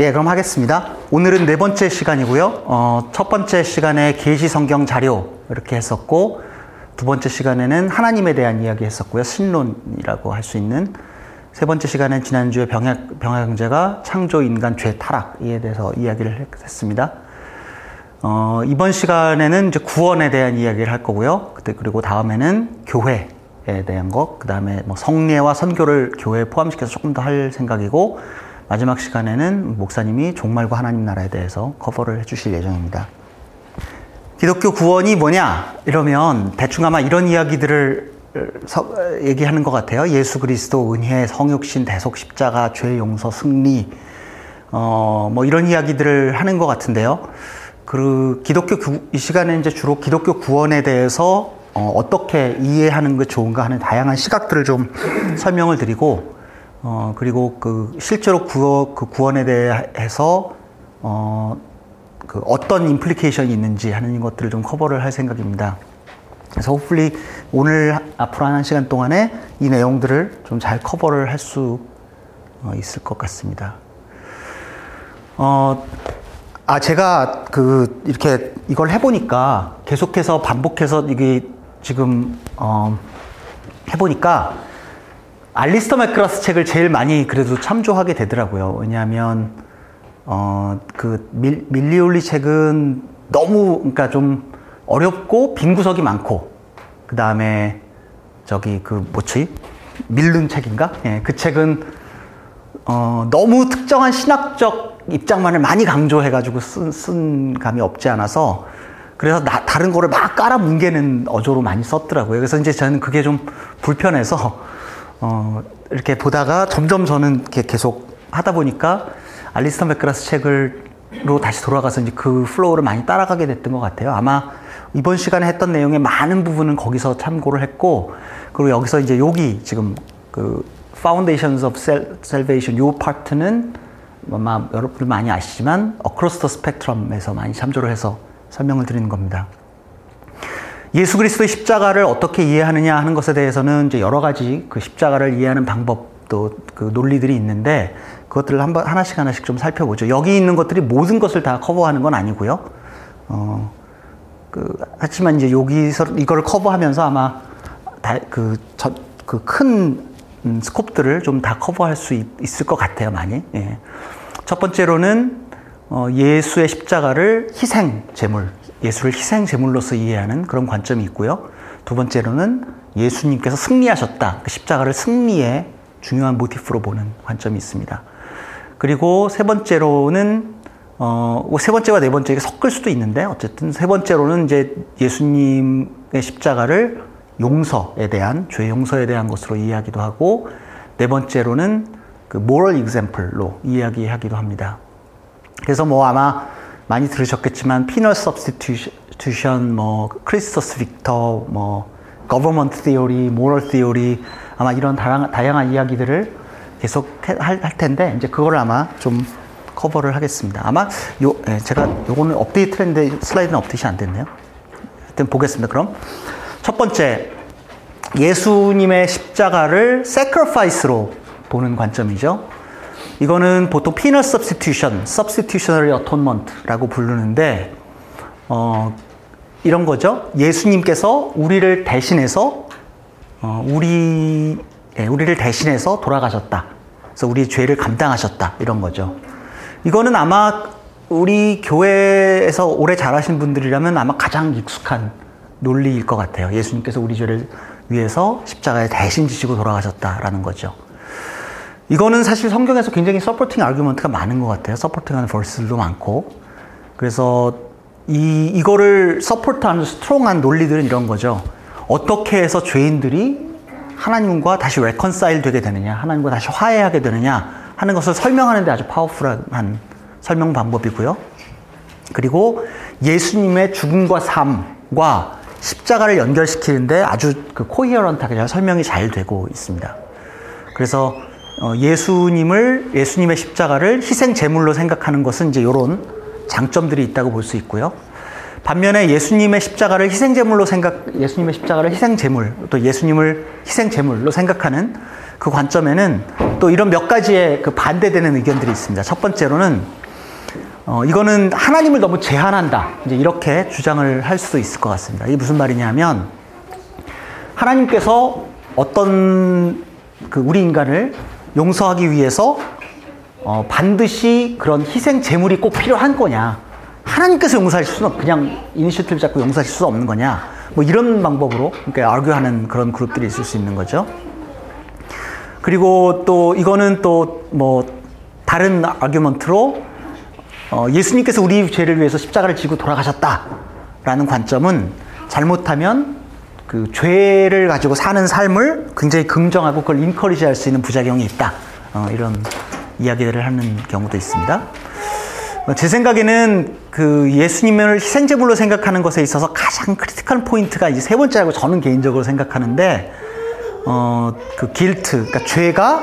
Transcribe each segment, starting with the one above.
예, 그럼 하겠습니다. 오늘은 네 번째 시간이고요. 어, 첫 번째 시간에 계시 성경 자료 이렇게 했었고 두 번째 시간에는 하나님에 대한 이야기 했었고요. 신론이라고 할 수 있는 세 번째 시간엔 지난주에 병약, 병약제가 창조 인간 죄 타락에 대해서 이야기를 했습니다. 어, 이번 시간에는 이제 구원에 대한 이야기를 할 거고요. 그때 그리고 다음에는 교회에 대한 것, 그 다음에 뭐 성례와 선교를 교회에 포함시켜서 조금 더 할 생각이고 마지막 시간에는 목사님이 종말과 하나님 나라에 대해서 커버를 해주실 예정입니다. 기독교 구원이 뭐냐? 이러면 대충 아마 이런 이야기들을 얘기하는 것 같아요. 예수 그리스도 은혜, 성육신, 대속 십자가, 죄 용서, 승리, 어, 뭐 이런 이야기들을 하는 것 같은데요. 그 기독교 구, 이 시간에 이제 주로 기독교 구원에 대해서 어, 떻게 이해하는 게 좋은가 하는 다양한 시각들을 좀 설명을 드리고 어, 그리고 그 실제로 구원, 그 구원에 대해서 어, 그 어떤 임플리케이션이 있는지 하는 것들을 좀 커버를 할 생각입니다. 그래서 호플리 오늘 앞으로 한 시간 동안에 이 내용들을 좀 잘 커버를 할수 어, 있을 것 같습니다. 어, 아, 제가 그, 이렇게 이걸 해보니까 계속해서 반복해서 이게 지금, 어, 해보니까 알리스터 맥크라스 책을 제일 많이 그래도 참조하게 되더라고요. 왜냐하면, 어, 그 밀, 밀리올리 책은 너무, 그러니까 좀 어렵고 빈 구석이 많고, 그 다음에 저기 그 뭐지? 밀른 책인가? 예, 그 책은 어, 너무 특정한 신학적 입장만을 많이 강조해가지고 쓴, 쓴 감이 없지 않아서 그래서 나, 다른 거를 막 깔아 뭉개는 어조로 많이 썼더라고요. 그래서 이제 저는 그게 좀 불편해서 어, 이렇게 보다가 점점 저는 이렇게 계속 하다 보니까 알리스터 맥그라스 책을로 다시 돌아가서 이제 그 flow를 많이 따라가게 됐던 것 같아요. 아마 이번 시간에 했던 내용의 많은 부분은 거기서 참고를 했고 그리고 여기서 이제 여기 지금 그 Foundations of Salvation 요 파트는 아마 여러분들 많이 아시지만 Across the Spectrum에서 많이 참조를 해서 설명을 드리는 겁니다. 예수 그리스도의 십자가를 어떻게 이해하느냐 하는 것에 대해서는 이제 여러 가지 그 십자가를 이해하는 방법도 그 논리들이 있는데 그것들을 한번 하나씩 하나씩 좀 살펴보죠. 여기 있는 것들이 모든 것을 다 커버하는 건 아니고요. 어, 그 하지만 이제 여기서 이걸 커버하면서 아마 그큰 음, 스콥들을 좀 다 커버할 수 있, 을 것 같아요, 많이. 예. 첫 번째로는 어, 예수의 십자가를 희생 제물, 예수를 희생 제물로서 이해하는 그런 관점이 있고요. 두 번째로는 예수님께서 승리하셨다. 그 십자가를 승리의 중요한 모티프로 보는 관점이 있습니다. 그리고 세 번째로는 어, 뭐세 번째와 네 번째가 섞을 수도 있는데 어쨌든 세 번째로는 이제 예수님의 십자가를 용서에 대한 죄 용서에 대한 것으로 이해하기도 하고 네 번째로는 그 moral example로 이야기하기도 합니다. 그래서 뭐 아마 많이 들으셨겠지만 penal substitution, 뭐 Christus Victor, 뭐 government theory, moral theory 아마 이런 다양, 다양한 이야기들을 계속 할, 할 텐데 이제 그거를 아마 좀 커버를 하겠습니다. 아마 요 예, 제가 요거는 업데이트 했는데 슬라이드는 업데이트 안 됐네요. 하여튼 보겠습니다. 그럼 첫 번째, 예수님의 십자가를 sacrifice로 보는 관점이죠. 이거는 보통 penal substitution, substitutionary atonement라고 부르는데, 어, 이런 거죠. 예수님께서 우리를 대신해서, 어, 우리, 예, 우리를 대신해서 돌아가셨다. 그래서 우리 죄를 감당하셨다. 이런 거죠. 이거는 아마 우리 교회에서 오래 자라신 분들이라면 아마 가장 익숙한 논리일 것 같아요. 예수님께서 우리 죄를 위해서 십자가에 대신 지시고 돌아가셨다라는 거죠. 이거는 사실 성경에서 굉장히 supporting argument가 많은 것 같아요. supporting하는 verse들도 많고. 그래서 이, 이거를 support하는 strong한 논리들은 이런 거죠. 어떻게 해서 죄인들이 하나님과 다시 reconcile 되게 되느냐, 하나님과 다시 화해하게 되느냐 하는 것을 설명하는데 아주 powerful한 설명 방법이고요. 그리고 예수님의 죽음과 삶과 십자가를 연결시키는데 아주 그 코히어런트하게 설명이 잘 되고 있습니다. 그래서 어, 예수님을 예수님의 십자가를 희생 제물로 생각하는 것은 이제 이런 장점들이 있다고 볼 수 있고요. 반면에 예수님의 십자가를 희생 제물로 생각 예수님의 십자가를 희생 제물 또 예수님을 희생 제물로 생각하는 그 관점에는 또 이런 몇 가지의 그 반대되는 의견들이 있습니다. 첫 번째로는 어, 이거는 하나님을 너무 제한한다. 이제 이렇게 주장을 할 수도 있을 것 같습니다. 이게 무슨 말이냐면 하나님께서 어떤 그 우리 인간을 용서하기 위해서 어, 반드시 그런 희생 제물이 꼭 필요한 거냐? 하나님께서 용서하실 수는 그냥 이니셔티브 잡고 용서하실 수 없는 거냐? 뭐 이런 방법으로 그러니까 argue하는 그런 그룹들이 있을 수 있는 거죠. 그리고 또 이거는 또 뭐 다른 argument로 어, 예수님께서 우리 죄를 위해서 십자가를 지고 돌아가셨다라는 관점은 잘못하면 그 죄를 가지고 사는 삶을 굉장히 긍정하고 그걸 encourage 할 수 있는 부작용이 있다. 어, 이런 이야기들을 하는 경우도 있습니다. 어, 제 생각에는 그 예수님을 희생제물로 생각하는 것에 있어서 가장 critical point가 이제 세 번째라고 저는 개인적으로 생각하는데, 어, 그 guilt, 그러니까 죄가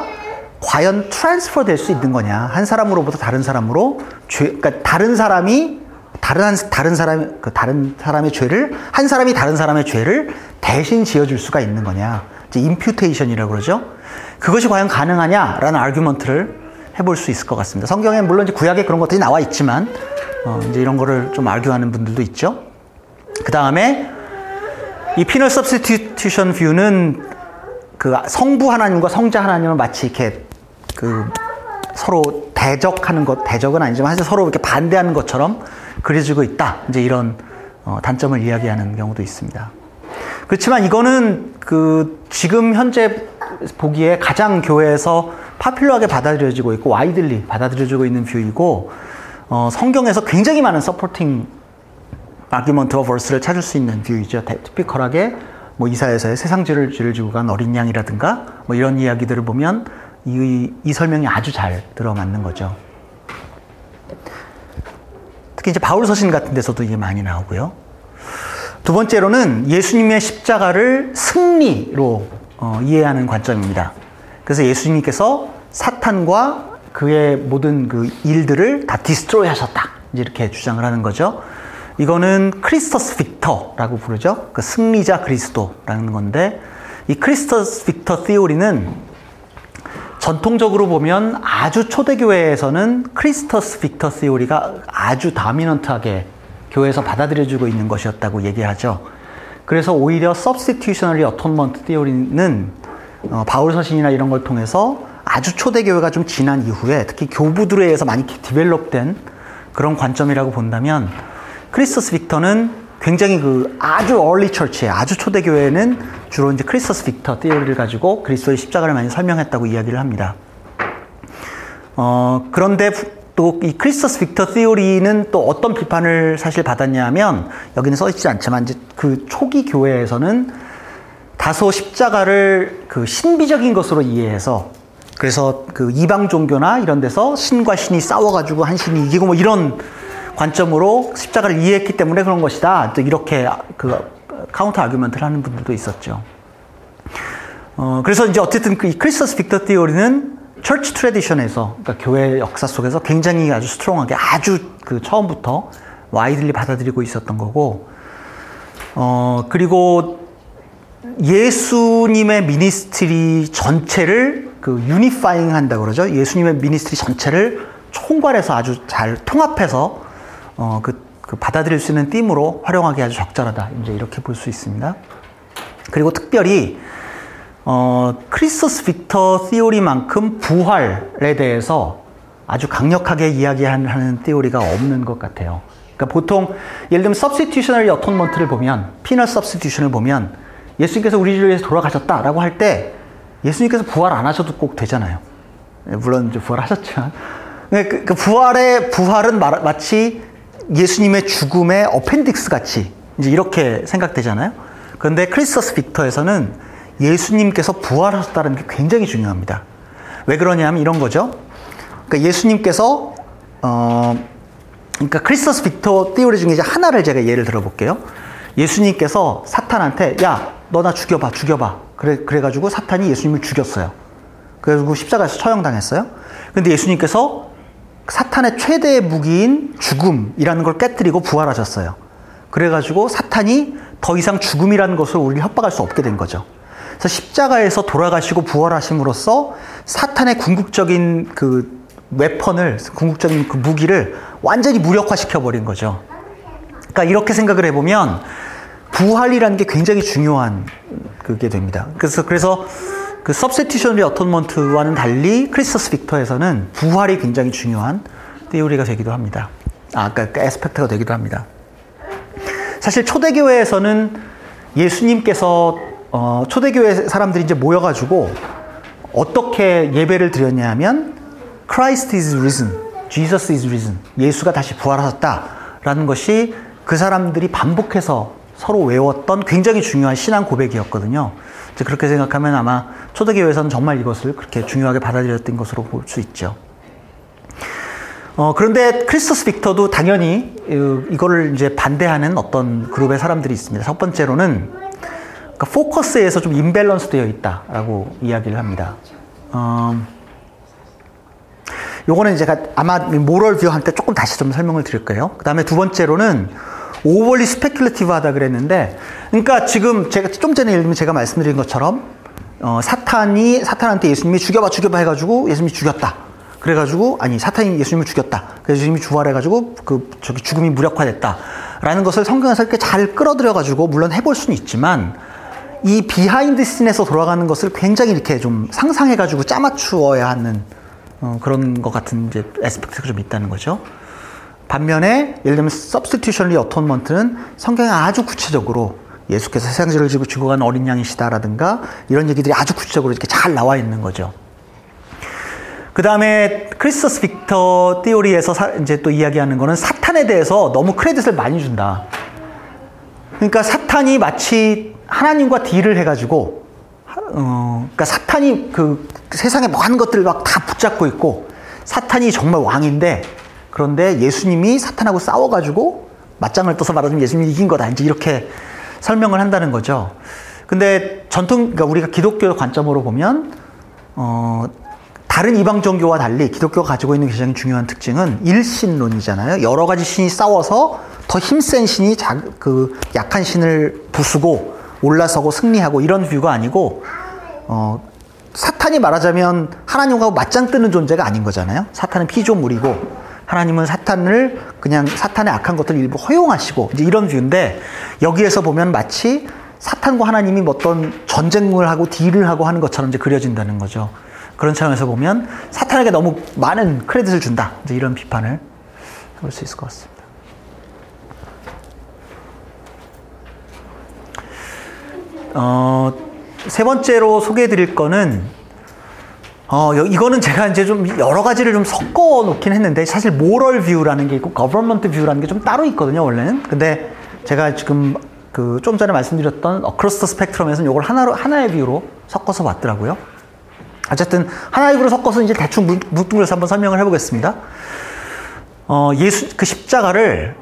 과연 transfer 될 수 있는 거냐. 한 사람으로부터 다른 사람으로 죄, 그러니까 다른 사람이 다른 한, 다른 사람 그 다른 사람의 죄를 한 사람이 다른 사람의 죄를 대신 지어줄 수가 있는 거냐. 이제 imputation이라고 그러죠. 그것이 과연 가능하냐라는 argument를 해볼 수 있을 것 같습니다. 성경에 물론 이제 구약에 그런 것들이 나와 있지만 어, 이제 이런 거를 좀 argue하는 분들도 있죠. 그 다음에 이 penal substitution view는 그 성부 하나님과 성자 하나님을 마치 이렇게 그 서로 대적하는 것, 대적은 아니지만 사실 서로 이렇게 반대하는 것처럼 그려지고 있다. 이제 이런 어, 단점을 이야기하는 경우도 있습니다. 그렇지만 이거는 그 지금 현재 보기에 가장 교회에서 popular하게 받아들여지고 있고 widely 받아들여지고 있는 view이고 어, 성경에서 굉장히 많은 supporting argument와 verse를 찾을 수 있는 view이죠. typical하게 뭐 이사야서의 세상 죄를 죄를 지고 간 어린 양이라든가 뭐 이런 이야기들을 보면 이, 이 설명이 아주 잘 들어맞는 거죠. 특히 이제 바울 서신 같은 데서도 이게 많이 나오고요. 두 번째로는 예수님의 십자가를 승리로 어, 이해하는 관점입니다. 그래서 예수님께서 사탄과 그의 모든 그 일들을 다 destroy 하셨다. 이렇게 주장을 하는 거죠. 이거는 Christus Victor라고 부르죠. 그 승리자 그리스도라는 건데 이 Christus Victor theory는 전통적으로 보면 아주 초대교회에서는 Christus Victor theory가 아주 dominant하게 교회에서 받아들여지고 있는 것이었다고 얘기하죠. 그래서 오히려 substitutionary atonement theory는 어, 바울 서신이나 이런 걸 통해서 아주 초대교회가 좀 지난 이후에 특히 교부들에 의해서 많이 develop된 그런 관점이라고 본다면 Christus Victor는 굉장히 그 아주 early church에 아주 초대교회는 주로 이제 Christus Victor theory를 가지고 그리스도의 십자가를 많이 설명했다고 이야기를 합니다. 어, 그런데 또 이 Christus Victor theory는 또 어떤 비판을 사실 받았냐면 여기는 써 있지 않지만 이제 그 초기 교회에서는 다소 십자가를 그 신비적인 것으로 이해해서 그래서 그 이방 종교나 이런 데서 신과 신이 싸워가지고 한 신이 이기고 뭐 이런 관점으로 십자가를 이해했기 때문에 그런 것이다. 또 이렇게 그 counter argument를 하는 분들도 있었죠. 어, 그래서 이제 어쨌든 그 Christus Victor theory는 church tradition에서 그러니까 교회 역사 속에서 굉장히 아주 strong하게 아주 그 처음부터 widely 받아들이고 있었던 거고 어, 그리고 예수님의 ministry 전체를 그 unifying 한다 그러죠. 예수님의 ministry 전체를 총괄해서 아주 잘 통합해서 어, 그, 그 받아들일 수 있는 theory로 활용하기 아주 적절하다. 이제 이렇게 볼 수 있습니다. 그리고 특별히 어, Christus Victor theory만큼 부활에 대해서 아주 강력하게 이야기하는 theory가 없는 것 같아요. 그러니까 보통 예를 들면 substitutionary atonement를 보면 피넛 substitution을 보면 예수님께서 우리를 위해서 돌아가셨다라고 할 때 예수님께서 부활 안 하셔도 꼭 되잖아요. 예, 물론 이제 부활하셨지만 그, 그 부활의 부활은 마치 예수님의 죽음의 어펜딕스 같이 이제 이렇게 생각되잖아요. 그런데 크리스터스 빅터에서는 예수님께서 부활하셨다는 게 굉장히 중요합니다. 왜 그러냐면 이런 거죠. 그러니까 예수님께서 어 그러니까 크리스터스 빅터 띠오리 중에 이제 하나를 제가 예를 들어볼게요. 예수님께서 사탄한테 야 너 나 죽여봐 죽여봐 그래 그래가지고 사탄이 예수님을 죽였어요. 그래가지고 십자가에서 처형당했어요. 근데 예수님께서 사탄의 최대의 무기인 죽음이라는 걸 깨뜨리고 부활하셨어요. 그래가지고 사탄이 더 이상 죽음이라는 것을 우리를 협박할 수 없게 된 거죠. 그래서 십자가에서 돌아가시고 부활하심으로써 사탄의 궁극적인 그 웨펀을 궁극적인 그 무기를 완전히 무력화시켜 버린 거죠. 그러니까 이렇게 생각을 해보면 부활이라는 게 굉장히 중요한 그게 됩니다. 그래서 그래서 그 substitutionary atonement와는 달리 크리스터스 빅터에서는 부활이 굉장히 중요한 띠오리가 되기도 합니다. 아, 그러니까 에스펙트가 되기도 합니다. 사실 초대교회에서는 예수님께서 어, 초대교회 사람들이 이제 모여가지고 어떻게 예배를 드렸냐 하면 Christ is risen, Jesus is risen, 예수가 다시 부활하셨다라는 것이 그 사람들이 반복해서 서로 외웠던 굉장히 중요한 신앙 고백이었거든요. 이제 그렇게 생각하면 아마 초대교회에서는 정말 이것을 그렇게 중요하게 받아들였던 것으로 볼 수 있죠. 어, 그런데 크리스토스 빅터도 당연히 이거를 이제 반대하는 어떤 그룹의 사람들이 있습니다. 첫 번째로는 그러니까 포커스에서 좀 임밸런스 되어 있다라고 이야기를 합니다. 어, 요거는 제가 아마 moral view 할때 조금 다시 좀 설명을 드릴 거예요. 그 다음에 두 번째로는 overly speculative 하다 그랬는데, 그러니까 지금 제가 좀 전에 예를 들면 제가 말씀드린 것처럼, 어, 사탄이, 사탄한테 예수님이 죽여봐, 죽여봐 해가지고 예수님이 죽였다. 그래가지고, 아니, 사탄이 예수님을 죽였다. 그래서 예수님이 부활해가지고, 그, 저기 죽음이 무력화됐다. 라는 것을 성경에서 이렇게 잘 끌어들여가지고, 물론 해볼 수는 있지만, 이 behind scene에서 돌아가는 것을 굉장히 이렇게 좀 상상해가지고 짜맞추어야 하는 어, 그런 것 같은 이제 aspect가 좀 있다는 거죠. 반면에 예를 들면 substitutionary atonement는 성경에 아주 구체적으로 예수께서 세상죄를 지고 죽어간 어린 양이시다라든가 이런 얘기들이 아주 구체적으로 이렇게 잘 나와 있는 거죠. 그 다음에 Christus Victor theory에서 사, 이제 또 이야기하는 거는 사탄에 대해서 너무 credit을 많이 준다. 그러니까 사탄이 마치 하나님과 딜을 해가지고 어, 그러니까 사탄이 그 세상에 많은 것들을 막 다 붙잡고 있고 사탄이 정말 왕인데 그런데 예수님이 사탄하고 싸워가지고 맞짱을 떠서 말하자면 예수님이 이긴 거다. 이제 이렇게 설명을 한다는 거죠. 근데 전통, 그러니까 우리가 기독교 관점으로 보면, 어, 다른 이방 종교와 달리 기독교가 가지고 있는 가장 중요한 특징은 일신론이잖아요. 여러 가지 신이 싸워서 더 힘센 신이 자, 그 약한 신을 부수고 올라서고 승리하고 이런 view가 아니고 어, 사탄이 말하자면 하나님하고 맞짱 뜨는 존재가 아닌 거잖아요. 사탄은 피조물이고 하나님은 사탄을 그냥 사탄의 악한 것들을 일부 허용하시고 이제 이런 view인데 여기에서 보면 마치 사탄과 하나님이 뭐 어떤 전쟁을 하고 deal을 하고 하는 것처럼 이제 그려진다는 거죠. 그런 차원에서 보면 사탄에게 너무 많은 credit을 준다. 이제 이런 비판을 해볼 수 있을 것 같습니다. 어, 세 번째로 소개해 드릴 거는 어, 이거는 제가 이제 좀 여러 가지를 좀 섞어 놓긴 했는데 사실 moral view라는 게 있고 government view라는 게 좀 따로 있거든요, 원래는. 근데 제가 지금 그 좀 전에 말씀드렸던 Across Spectrum에서는 이걸 하나로 하나의 view로 섞어서 봤더라고요. 어쨌든 하나의 view로 섞어서 이제 대충 뭉뚱그려서 한번 설명을 해 보겠습니다. 어, 예수 그 십자가를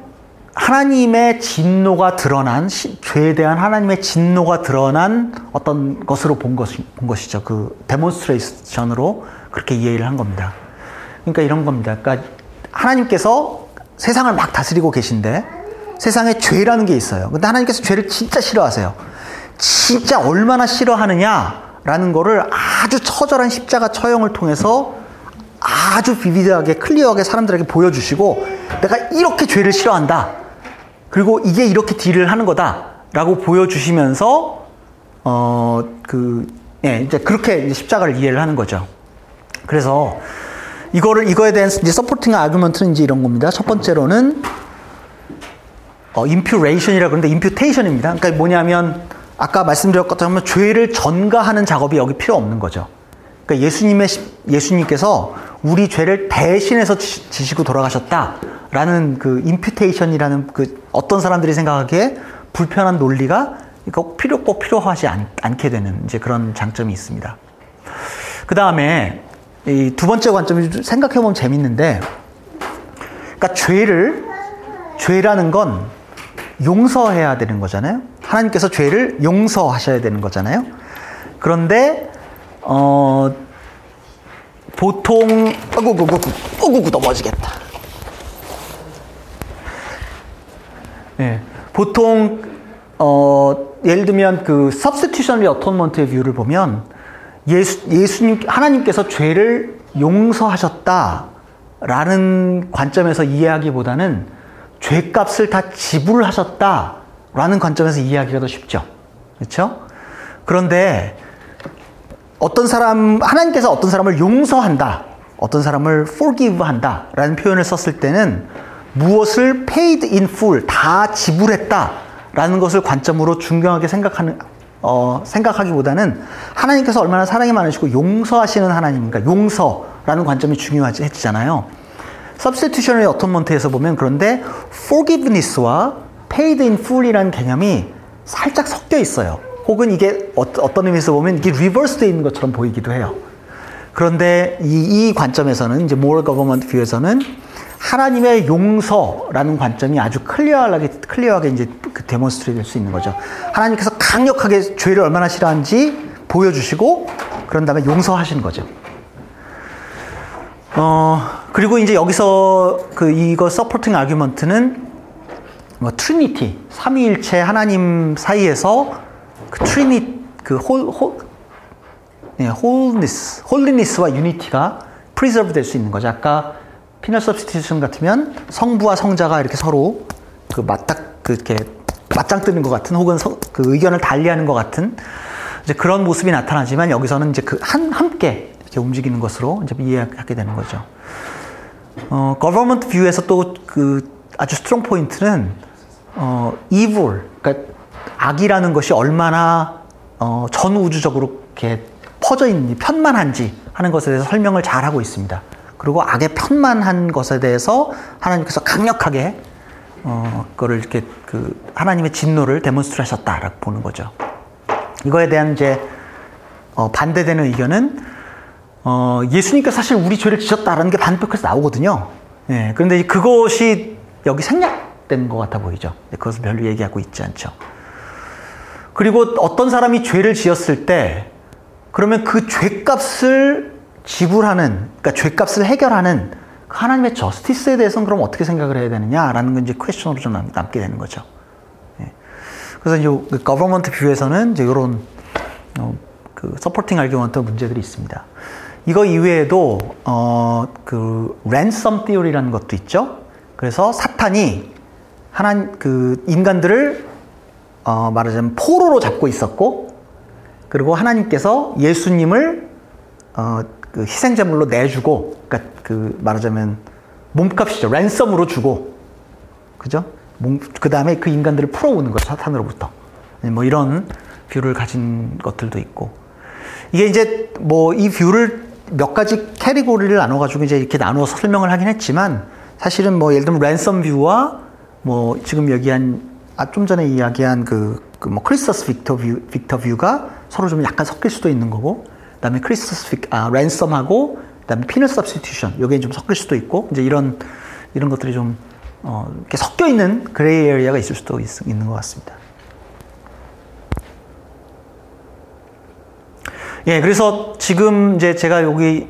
하나님의 진노가 드러난 죄에 대한 하나님의 진노가 드러난 어떤 것으로 본, 것이, 본 것이죠. 그 demonstration으로 그렇게 이해를 한 겁니다. 그러니까 이런 겁니다. 그러니까 하나님께서 세상을 막 다스리고 계신데 세상에 죄라는 게 있어요. 근데 하나님께서 죄를 진짜 싫어하세요. 진짜 얼마나 싫어하느냐라는 거를 아주 처절한 십자가 처형을 통해서 아주 vivid하게 clear하게 사람들에게 보여주시고 내가 이렇게 죄를 싫어한다. 그리고 이게 이렇게 deal을 하는 거다라고 보여주시면서 어 그 예, 이제 그렇게 이제 십자가를 이해를 하는 거죠. 그래서 이거를 이거에 대한 이제 supporting argument는 이제 이런 겁니다. 첫 번째로는 어, imputation이라 그러는데 imputation입니다. 그러니까 뭐냐면 아까 말씀드렸던 것처럼 죄를 전가하는 작업이 여기 필요 없는 거죠. 그러니까 예수님의 예수님께서 우리 죄를 대신해서 지시고 돌아가셨다라는 그 imputation이라는 그 어떤 사람들이 생각하기에 불편한 논리가 꼭 필요 꼭 필요하지 않, 게 되는 이제 그런 장점이 있습니다. 그 다음에 이 두 번째 관점이 생각해 보면 재밌는데, 그러니까 죄를 죄라는 건 용서해야 되는 거잖아요. 하나님께서 죄를 용서하셔야 되는 거잖아요. 그런데 어 보통 어구구구 어구구 넘어지겠다. 예. 보통 어 예를 들면 그 substitutionary atonement의 view를 보면 예수, 예수님, 하나님께서 죄를 용서하셨다라는 관점에서 이해하기보다는 죄값을 다 지불하셨다라는 관점에서 이해하기가 더 쉽죠. 그렇죠? 그런데 어떤 사람, 하나님께서 어떤 사람을 용서한다, 어떤 사람을 forgive 한다 라는 표현을 썼을 때는 무엇을 paid in full, 다 지불했다 라는 것을 관점으로 중요하게 생각하는, 어, 생각하기보다는 하나님께서 얼마나 사랑이 많으시고 용서하시는 하나님인가, 용서라는 관점이 중요하잖아요. substitutionary atonement에서 보면 그런데 forgiveness와 paid in full이라는 개념이 살짝 섞여 있어요. 혹은 이게 어떤 의미에서 보면 이게 reverse 되어 있는 것처럼 보이기도 해요. 그런데 이, 이 관점에서는 이제 moral government view에서는 하나님의 용서라는 관점이 아주 clear하게 clear하게 이제 그 demonstrate 될수 있는 거죠. 하나님께서 강력하게 죄를 얼마나 싫어하는지 보여주시고 그런 다음에 용서하시는 거죠. 어 그리고 이제 여기서 그 이거 supporting argument는 뭐 Trinity 삼위일체 하나님 사이에서 그 트리니 그홀홀 네, 홀니스 홀리니스와 유니티가 프리저브 될 수 있는 거죠. 아까 penal substitution 같으면 성부와 성자가 이렇게 서로 그 맞닥 그렇게 맞짱 뜨는 것 같은 혹은 서, 그 의견을 달리하는 것 같은 이제 그런 모습이 나타나지만 여기서는 이제 그 한 함께 이렇게 움직이는 것으로 이제 이해하게 되는 거죠. 어, government view에서 또 그 아주 strong point는 어, evil, 그러니까 악이라는 것이 얼마나 어, 전 우주적으로 이렇게 퍼져 있는지 편만한지 하는 것에 대해서 설명을 잘 하고 있습니다. 그리고 악의 편만한 것에 대해서 하나님께서 강력하게 어, 그거를 이렇게 그 하나님의 진노를 demonstrate 하셨다라고 보는 거죠. 이거에 대한 이제 어, 반대되는 의견은 어, 예수님께서 사실 우리 죄를 지셨다라는 게 반복해서 나오거든요. 예, 그런데 그것이 여기 생략된 것 같아 보이죠. 그것을 별로 얘기하고 있지 않죠. 그리고 어떤 사람이 죄를 지었을 때 그러면 그 죄값을 지불하는 그러니까 죄값을 해결하는 그 하나님의 justice에 대해서는 그럼 어떻게 생각을 해야 되느냐라는 건 이제 question으로 좀 남 게 되는 거죠. 예. 그래서 이제 government 그 view에서는 이제 이런 어, 그 서포팅 알기먼트 문제들이 있습니다. 이거 이외에도 어, 그 랜섬 티오리라는 것도 있죠. 그래서 사탄이 하나 그 인간들을 어, 말하자면 포로로 잡고 있었고 그리고 하나님께서 예수님을 어, 그 희생제물로 내주고 그러니까 그 말하자면 몸값이죠. 랜섬으로 주고. 그죠? 그 다음에 그 인간들을 풀어오는 거죠 사탄으로부터. 뭐 이런 view를 가진 것들도 있고. 이게 이제 뭐 이 view를 몇 가지 카테고리를 나눠가지고 이제 이렇게 나누어서 설명을 하긴 했지만 사실은 뭐 예를 들면 ransom view와 뭐 지금 여기 한 아, 좀 전에 이야기한 그, 그 뭐 Christus Victor view, Victor view가 서로 좀 약간 섞일 수도 있는 거고, 그 다음에 Christus Vic, 아, ransom하고, 그 다음에 penal substitution, 요게 좀 섞일 수도 있고, 이제 이런, 이런 것들이 좀, 어, 이렇게 섞여 있는 gray area가 있을 수도 있, 있는 것 같습니다. 예, 그래서 지금 이제 제가 여기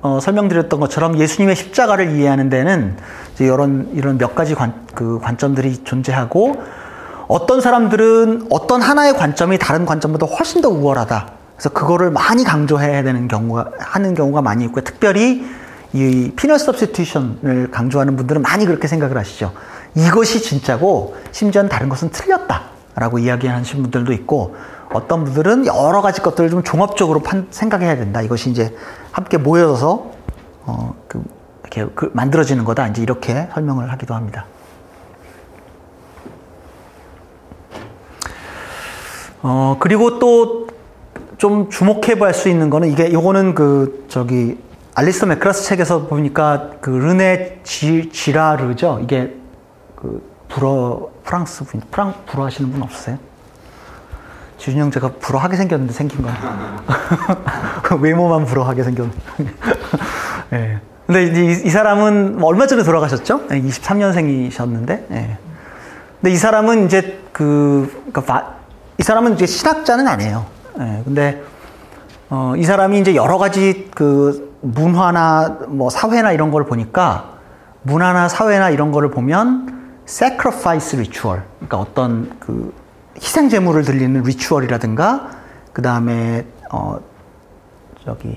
어, 설명드렸던 것처럼 예수님의 십자가를 이해하는 데는 이런 이런 몇 가지 관, 그 관점들이 존재하고 어떤 사람들은 어떤 하나의 관점이 다른 관점보다 훨씬 더 우월하다. 그래서 그거를 많이 강조해야 되는 경우가 하는 경우가 많이 있고 특별히 이 피넛 서브스티션을 강조하는 분들은 많이 그렇게 생각을 하시죠. 이것이 진짜고 심지어는 다른 것은 틀렸다라고 이야기하시는 분들도 있고 어떤 분들은 여러 가지 것들을 좀 종합적으로 판, 생각해야 된다. 이것이 이제 함께 모여서 어, 그, 이렇게 그 만들어지는 거다. 이제 이렇게 설명을 하기도 합니다. 어, 그리고 또 좀 주목해 볼 수 있는 거는 이게 요거는 그 저기 알리스터 맥크라스 책에서 보니까 그 르네 지, 지라르죠. 이게 그 불어 프랑스 분 프랑 불어 하시는 분 없으세요? 형 제가 불어하게 생겼는데 생긴 거. 외모만 불어하게 생겼는데. 예. 근데 이, 이 사람은 뭐 얼마 전에 돌아가셨죠? 23년생이셨는데. 예. 근데 이 사람은 이제 그, 그러니까 이 사람은 이제 신학자는 아니에요. 예. 근데 어, 이 사람이 이제 여러 가지 그 문화나 뭐 사회나 이런 걸 보니까 문화나 사회나 이런 거를 보면 sacrifice ritual, 그러니까 어떤 그 희생 제물을 드리는 ritual이라든가 그 다음에 어 저기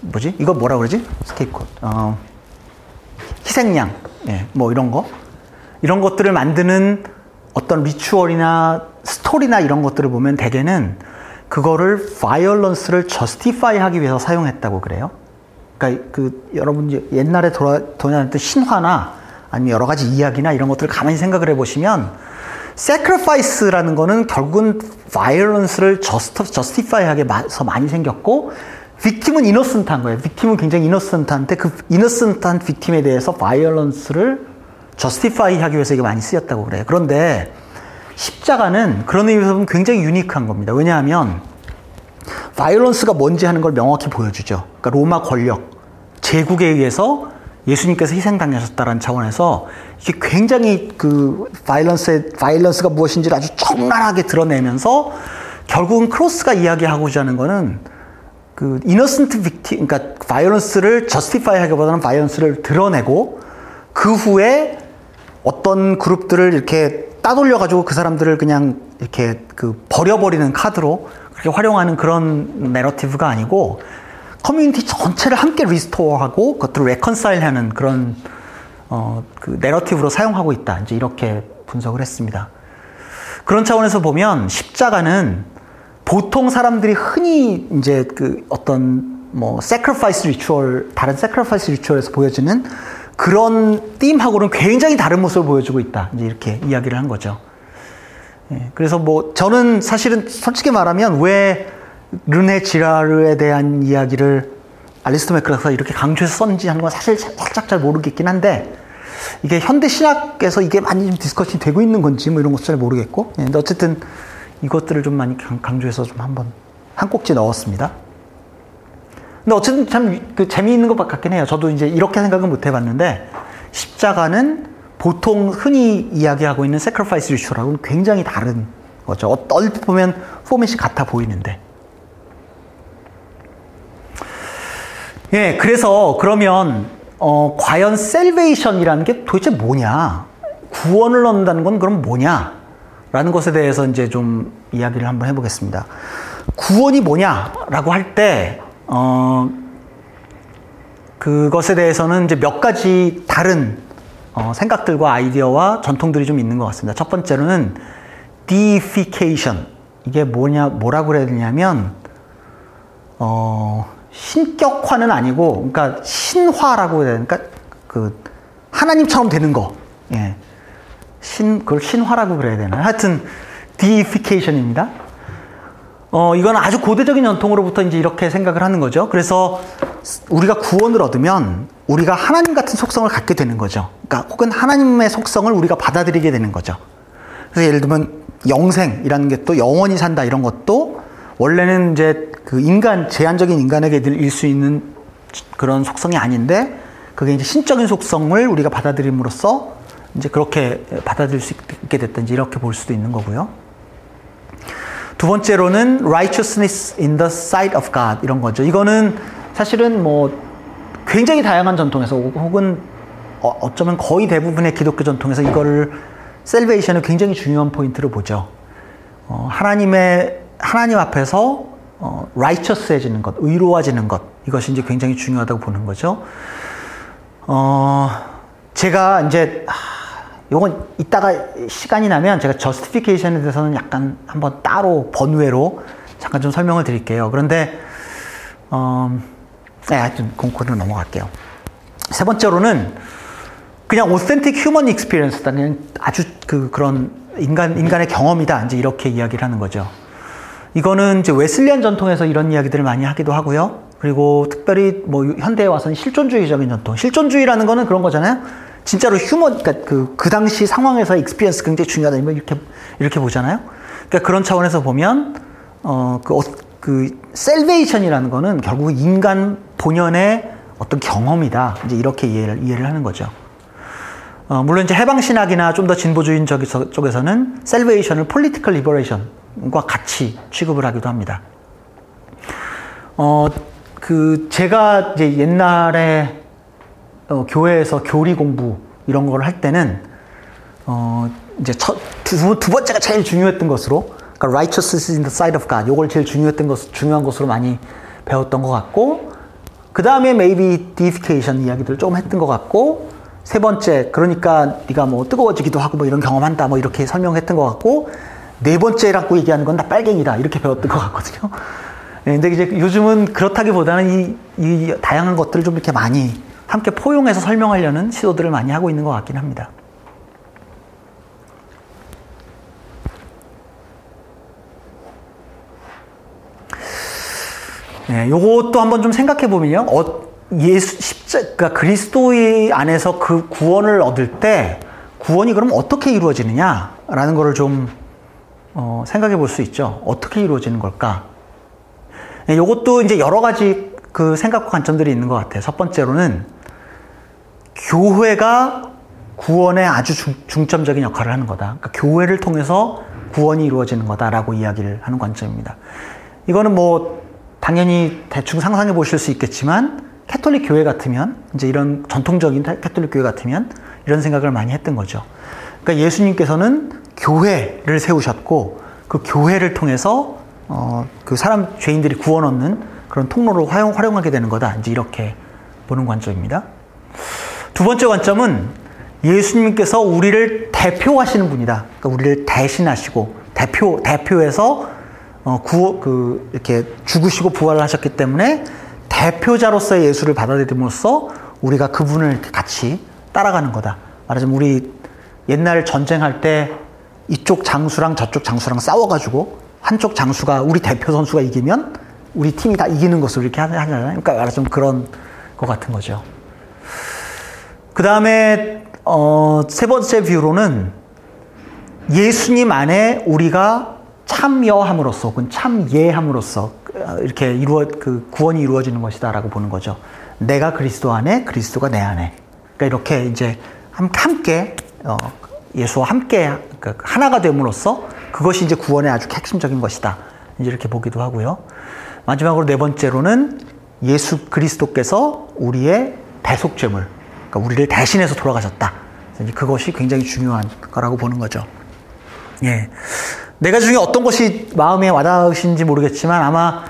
뭐지 이거 뭐라 그러지 scape 어 희생양 예, 뭐 이런 거 이런 것들을 만드는 어떤 ritual이나 스토리나 이런 것들을 보면 대개는 그거를 violence를 justify 하기 위해서 사용했다고 그래요. 그러니까 그 여러분 옛날에 돌아 돌아다녔던 신화나 아니면 여러 가지 이야기나 이런 것들을 가만히 생각을 해보시면 sacrifice라는 거는 결국은 violence를 justify하게 해서 많이 생겼고 victim은 innocent한 거예요. victim은 굉장히 innocent한데 그 innocent한 victim에 대해서 violence를 justify하기 위해서 이게 많이 쓰였다고 그래요. 그런데 십자가는 그런 의미에서 보면 굉장히 유니크한 겁니다. 왜냐하면 violence가 뭔지 하는 걸 명확히 보여주죠. 그러니까 로마 권력, 제국에 의해서 예수님께서 희생당하셨다는 차원에서 이게 굉장히 그 violence의 violence가 무엇인지를 아주 적나라하게 드러내면서 결국은 cross가 이야기하고자 하는 거는 그 innocent victim 그러니까 violence를 justify 하기보다는 violence를 드러내고 그 후에 어떤 그룹들을 이렇게 따돌려 가지고 그 사람들을 그냥 이렇게 그 버려버리는 카드로 그렇게 활용하는 그런 narrative가 아니고 커뮤니티 전체를 함께 restore하고 그것들을 reconcile하는 그런 어, 그 narrative로 사용하고 있다. 이제 이렇게 분석을 했습니다. 그런 차원에서 보면 십자가는 보통 사람들이 흔히 이제 그 어떤 뭐 sacrifice ritual 다른 sacrifice ritual에서 보여지는 그런 theme하고는 굉장히 다른 모습을 보여주고 있다. 이제 이렇게 이야기를 한 거죠. 예, 그래서 뭐 저는 사실은 솔직히 말하면 왜 르네 지라르에 대한 이야기를 알리스터 맥그라가 이렇게 강조해서 썼는지 하는 건 사실 살짝 잘 모르겠긴 한데 이게 현대 신학에서 이게 많이 좀 discussion이 되고 있는 건지 뭐 이런 것도 잘 모르겠고 예, 근데 어쨌든 이것들을 좀 많이 강조해서 좀 한번 한 꼭지 넣었습니다. 근데 어쨌든 참 그 재미있는 것 같긴 해요. 저도 이제 이렇게 생각은 못 해봤는데 십자가는 보통 흔히 이야기하고 있는 sacrifice ritual하고는 굉장히 다른 거죠. 어, 얼핏 보면 포맷이 같아 보이는데. 예, 그래서 그러면 어, 과연 셀베이션이라는 게 도대체 뭐냐? 구원을 얻는다는 건 그럼 뭐냐? 라는 것에 대해서 이제 좀 이야기를 한번 해보겠습니다. 구원이 뭐냐라고 할 때, 어, 그것에 대해서는 이제 몇 가지 다른 어, 생각들과 아이디어와 전통들이 좀 있는 것 같습니다. 첫 번째로는 deification. 이게 뭐냐, 뭐라고 그래야 되냐면, 어, 신격화는 아니고, 그러니까 신화라고 해야 되나? 그러니까 그 하나님처럼 되는 거. 예. 신, 그걸 신화라고 그래야 되나? 하여튼, deification입니다. 어, 이건 아주 고대적인 전통으로부터 이제 이렇게 생각을 하는 거죠. 그래서 우리가 구원을 얻으면 우리가 하나님 같은 속성을 갖게 되는 거죠. 그러니까 혹은 하나님의 속성을 우리가 받아들이게 되는 거죠. 그래서 예를 들면 영생이라는 게 또 영원히 산다 이런 것도 원래는 이제 그 인간, 제한적인 인간에게 일 수 있는 그런 속성이 아닌데 그게 이제 신적인 속성을 우리가 받아들임으로써 이제 그렇게 받아들일 수 있게 됐든지 이렇게 볼 수도 있는 거고요. 두 번째로는 righteousness in the sight of God 이런 거죠. 이거는 사실은 뭐 굉장히 다양한 전통에서 혹은 어, 쩌면 거의 대부분의 기독교 전통에서 이거를 셀베이션을 굉장히 중요한 포인트로 보죠. 어, 하나님의 하나님 앞에서 어, righteous해지는 것, 의로워지는 것 이것이 이제 굉장히 중요하다고 보는 거죠. 어, 제가 이제 요건 이따가 시간이 나면 제가 저스티피케이션에 대해서는 약간 한번 따로 번외로 잠깐 좀 설명을 드릴게요. 그런데 어, 네, 하여튼 공코를 넘어갈게요. 세 번째로는 그냥 오센틱 휴먼 익스피리언스다. 그냥 아주 그 그런 인간 인간의 경험이다. 이제 이렇게 이야기를 하는 거죠. 이거는 이제 웨슬리안 전통에서 이런 이야기들을 많이 하기도 하고요. 그리고 특별히 뭐 현대에 와서는 실존주의적인 전통. 실존주의라는 거는 그런 거잖아요. 진짜로 human, 그러니까 그, 그 당시 상황에서 experience 굉장히 중요하다. 이렇게, 이렇게 보잖아요. 그러니까 그런 차원에서 보면, 어, 그, 어, 그, salvation이라는 거는 결국 인간 본연의 어떤 경험이다. 이제 이렇게 이해를, 이해를 하는 거죠. 어, 물론 이제 해방신학이나 좀 더 진보주의 쪽에서는 salvation을 political liberation과 같이 취급을 하기도 합니다. 어, 그, 제가 이제 옛날에 어, 교회에서 교리 공부 이런 걸 할 때는 어, 이제 첫, 두, 두 번째가 제일 중요했던 것으로, 그러니까 righteousness in the sight of God, 요걸 제일 중요했던 것, 중요한 것으로 많이 배웠던 것 같고, 그 다음에 maybe deification 이야기들 좀 했던 것 같고, 세 번째, 그러니까 네가 뭐 뜨거워지기도 하고 뭐 이런 경험한다 뭐 이렇게 설명했던 것 같고, 네 번째라고 얘기하는 건 나 빨갱이다 이렇게 배웠던 것 같거든요. 네, 근데 이제 요즘은 그렇다기보다는 이, 이 다양한 것들을 좀 이렇게 많이 함께 포용해서 설명하려는 시도들을 많이 하고 있는 것 같긴 합니다. 네, 요것도 한번 좀 생각해 보면요. 어, 예수 십자 그러니까 그리스도의 안에서 그 구원을 얻을 때 구원이 그럼 어떻게 이루어지느냐라는 것을 좀 어, 생각해 볼 수 있죠. 어떻게 이루어지는 걸까? 네, 요것도 이제 여러 가지 그 생각과 관점들이 있는 것 같아요. 첫 번째로는 교회가 구원에 아주 중, 점적인 역할을 하는 거다. 그러니까 교회를 통해서 구원이 이루어지는 거다라고 이야기를 하는 관점입니다. 이거는 뭐 당연히 대충 상상해 보실 수 있겠지만 캐톨릭 교회 같으면 이제 이런 전통적인 캐톨릭 교회 같으면 이런 생각을 많이 했던 거죠. 그러니까 예수님께서는 교회를 세우셨고 그 교회를 통해서 어, 그 사람 죄인들이 구원 얻는 그런 통로로 활용, 활용하게 되는 거다. 이제 이렇게 보는 관점입니다. 두 번째 관점은 예수님께서 우리를 대표하시는 분이다. 그러니까 우리를 대신하시고 대표 대표해서 어, 구호 그 이렇게 죽으시고 부활을 하셨기 때문에 대표자로서의 예수를 받아들임으로써 우리가 그분을 같이 따라가는 거다. 말하자면 우리 옛날 전쟁할 때 이쪽 장수랑 저쪽 장수랑 싸워가지고 한쪽 장수가 우리 대표 선수가 이기면 우리 팀이 다 이기는 것으로 이렇게 하잖아요. 그러니까 말하자면 그런 것 같은 거죠. 그 다음에 어, 세 번째 뷰로는 예수님 안에 우리가 참여함으로써 혹은 참예함으로써 이렇게 이루어 그 구원이 이루어지는 것이다라고 보는 거죠. 내가 그리스도 안에 그리스도가 내 안에. 그러니까 이렇게 이제 함께 어, 예수와 함께 그 하나가 됨으로써 그것이 이제 구원의 아주 핵심적인 것이다. 이렇게 보기도 하고요. 마지막으로 네 번째로는 예수 그리스도께서 우리의 대속죄물, 그러니까 우리를 대신해서 돌아가셨다. 그것이 굉장히 중요한 거라고 보는 거죠. 예. 내가 중에 어떤 것이 마음에 와닿으신지 모르겠지만 아마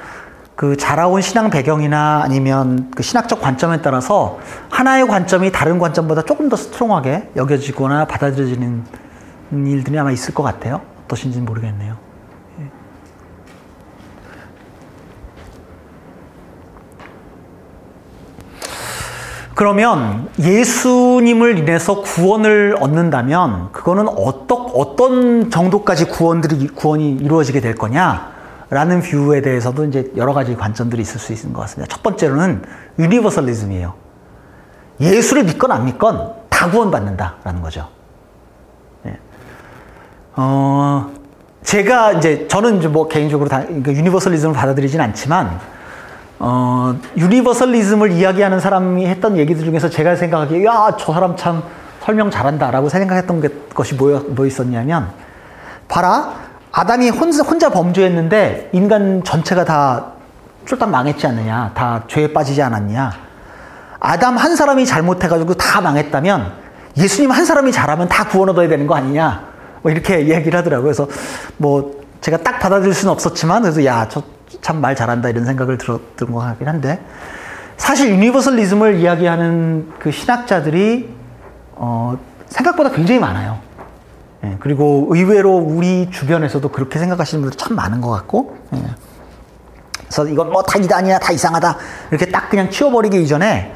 그 자라온 신앙 배경이나 아니면 그 신학적 관점에 따라서 하나의 관점이 다른 관점보다 조금 더 스트롱하게 여겨지거나 받아들여지는 일들이 아마 있을 것 같아요. 어떠신지는 모르겠네요. 그러면 예수님을 인해서 구원을 얻는다면 그거는 어떤 어떤 정도까지 구원들이 구원이 이루어지게 될 거냐라는 view에 대해서도 이제 여러 가지 관점들이 있을 수 있는 것 같습니다. 첫 번째로는 universalism이에요. 예수를 믿건 안 믿건 다 구원받는다라는 거죠. 예. 어, 제가 이제 저는 이제 뭐 개인적으로 다 그러니까 universalism을 받아들이진 않지만 어, universalism을 이야기하는 사람이 했던 얘기들 중에서 제가 생각하기에 야, 저 사람 참 설명 잘한다라고 생각했던 것이 뭐, 뭐 있었냐면 봐라. 아담이 혼자, 혼자 범죄했는데 인간 전체가 다 쫄딱 망했지 않느냐. 다 죄에 빠지지 않았냐. 아담 한 사람이 잘못해가지고 다 망했다면 예수님 한 사람이 잘하면 다 구원 얻어야 되는 거 아니냐. 뭐 이렇게 이야기를 하더라고요. 그래서 뭐 제가 딱 받아들일 수는 없었지만 그래서 야 저 참 말 잘한다 이런 생각을 들었던 것 같긴 한데 사실 universalism을 이야기하는 그 신학자들이 어, 생각보다 굉장히 많아요. 예, 그리고 의외로 우리 주변에서도 그렇게 생각하시는 분들 참 많은 것 같고, 예. 그래서 이건 뭐 다 이단이야, 다 이상하다, 이렇게 딱 그냥 치워버리기 이전에,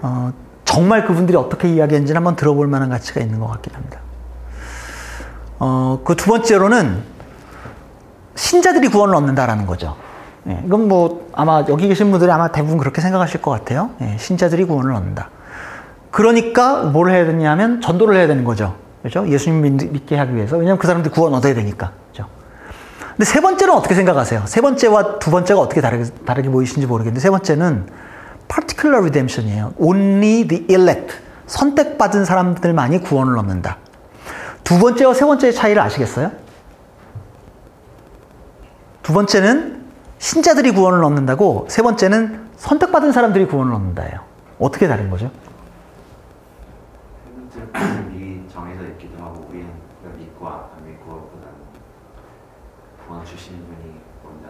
어, 정말 그분들이 어떻게 이야기했는지는 한번 들어볼 만한 가치가 있는 것 같긴 합니다. 어, 그 두 번째로는 신자들이 구원을 얻는다라는 거죠. 예, 이건 뭐 아마 여기 계신 분들이 아마 대부분 그렇게 생각하실 것 같아요. 예, 신자들이 구원을 얻는다. 그러니까 뭘 해야 되냐면 전도를 해야 되는 거죠. 그렇죠? 예수님 믿게 하기 위해서. 왜냐하면 그 사람들이 구원 얻어야 되니까. 그렇죠? 근데 세 번째는 어떻게 생각하세요? 세 번째와 두 번째가 어떻게 다르게, 다르게 보이시는지 모르겠는데 세 번째는 particular redemption이에요. Only the elect. 선택받은 사람들만이 구원을 얻는다. 두 번째와 세 번째의 차이를 아시겠어요? 두 번째는 신자들이 구원을 얻는다고 세 번째는 선택받은 사람들이 구원을 얻는다예요. 어떻게 다른 거죠? 뜻은 미리 정해져 있기도 하고 우리는 믿고 안 믿고보다는 구원 주시는 분이 먼저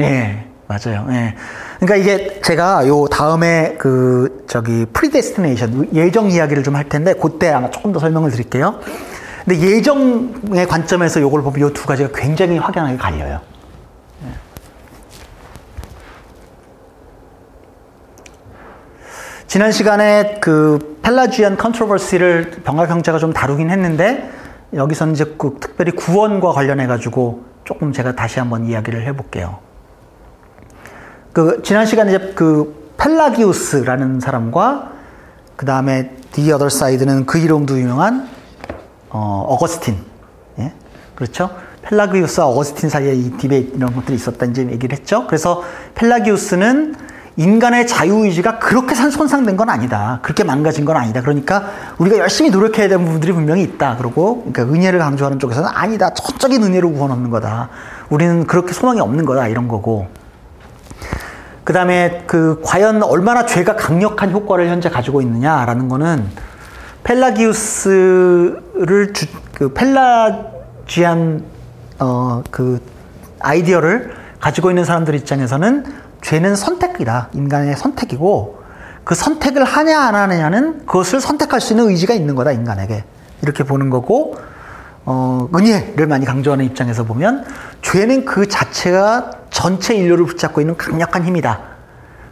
예, 맞아요. 예. 그러니까 이게 제가 요 다음에 그 저기 predestination 예정 이야기를 좀 할 텐데 그때 아마 조금 더 설명을 드릴게요. 근데 예정의 관점에서 요걸 보면 요 두 가지가 굉장히 확연하게 갈려요. 예. 지난 시간에 그 Pelagian controversy를 병학 형제가 좀 다루긴 했는데 여기서는 이제 그 특별히 구원과 관련해 가지고 조금 제가 다시 한번 이야기를 해볼게요. 그 지난 시간에 이제 그 펠라기우스라는 사람과 그 다음에 the other side는 그 이름도 유명한 어, 어거스틴, 예? 그렇죠? 펠라기우스와 어거스틴 사이에 이 debate 이런 것들이 있었다 이제 얘기를 했죠. 그래서 펠라기우스는 인간의 자유의지가 그렇게 손상된 건 아니다. 그렇게 망가진 건 아니다. 그러니까 우리가 열심히 노력해야 되는 부분들이 분명히 있다. 그러고 그러니까 은혜를 강조하는 쪽에서는 아니다. 전적인 은혜로 구원 얻는 거다. 우리는 그렇게 소망이 없는 거다. 이런 거고. 그 다음에 그 과연 얼마나 죄가 강력한 효과를 현재 가지고 있느냐라는 거는 펠라기우스를 주, 그 펠라지안 어 그 아이디어를 가지고 있는 사람들 입장에서는 죄는 선택이다. 인간의 선택이고 그 선택을 하냐 안 하느냐는 그것을 선택할 수 있는 의지가 있는 거다 인간에게 이렇게 보는 거고 어, 은혜를 많이 강조하는 입장에서 보면 죄는 그 자체가 전체 인류를 붙잡고 있는 강력한 힘이다.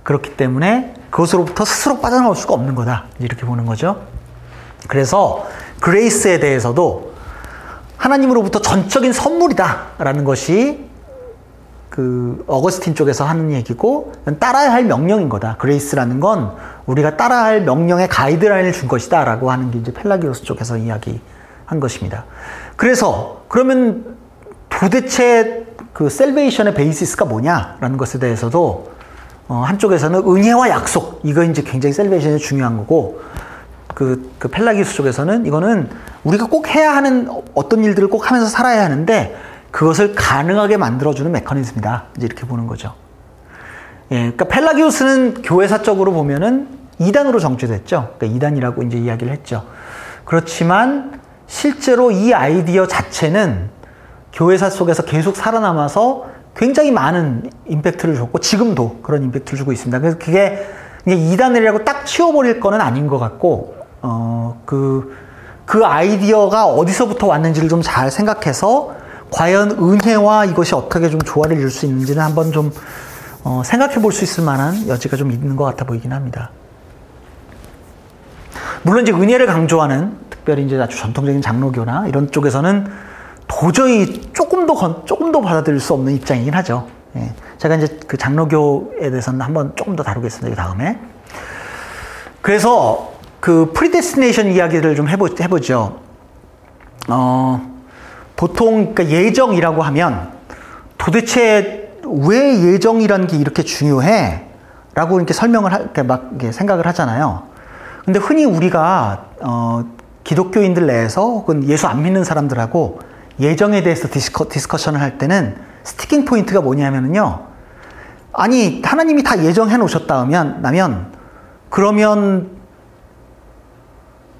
그렇기 때문에 그것으로부터 스스로 빠져나올 수가 없는 거다. 이렇게 보는 거죠. 그래서 grace에 대해서도 하나님으로부터 전적인 선물이다라는 것이 그 어거스틴 쪽에서 하는 얘기고 따라야 할 명령인 거다. grace라는 건 우리가 따라야 할 명령의 가이드라인을 준 것이다라고 하는 게 이제 펠라기우스 쪽에서 이야기한 것입니다. 그래서 그러면 도대체 그 salvation의 basis가 뭐냐라는 것에 대해서도 어, 한쪽에서는 은혜와 약속 이거 이제 굉장히 salvation이 중요한 거고 그, 그 펠라기우스 쪽에서는 이거는 우리가 꼭 해야 하는 어떤 일들을 꼭 하면서 살아야 하는데 그것을 가능하게 만들어주는 메커니즘이다. 이제 이렇게 보는 거죠. 예, 그러니까 펠라기우스는 교회사적으로 보면은 2단으로 정죄됐죠. 그러니까 2단이라고 이제 이야기를 했죠. 그렇지만 실제로 이 아이디어 자체는 교회사 속에서 계속 살아남아서 굉장히 많은 임팩트를 줬고 지금도 그런 임팩트를 주고 있습니다. 그래서 그게 이제 2단이라고 딱 치워버릴 거는 아닌 것 같고 어, 그, 그 아이디어가 어디서부터 왔는지를 좀 잘 생각해서 과연 은혜와 이것이 어떻게 좀 조화를 이룰 수 있는지는 한번 좀 어, 생각해 볼 수 있을 만한 여지가 좀 있는 것 같아 보이긴 합니다. 물론 이제 은혜를 강조하는 특별히 이제 아주 전통적인 장로교나 이런 쪽에서는 도저히 조금 더 조금 더 받아들일 수 없는 입장이긴 하죠. 예. 제가 이제 그 장로교에 대해서는 한번 조금 더 다루겠습니다. 이 다음에. 그래서 그 predestination 이야기를 좀 해보, 해보죠. 어, 보통 그러니까 예정이라고 하면 도대체 왜 예정이라는 게 이렇게 중요해? 라고 이렇게 설명을 하, 이렇게 막 이렇게 생각을 하잖아요. 근데 흔히 우리가 어, 기독교인들 내에서 혹은 예수 안 믿는 사람들하고 예정에 대해서 discu, discussion을 할 때는 sticking point가 뭐냐면요. 아니, 하나님이 다 예정해 놓으셨다 면, 나면, 그러면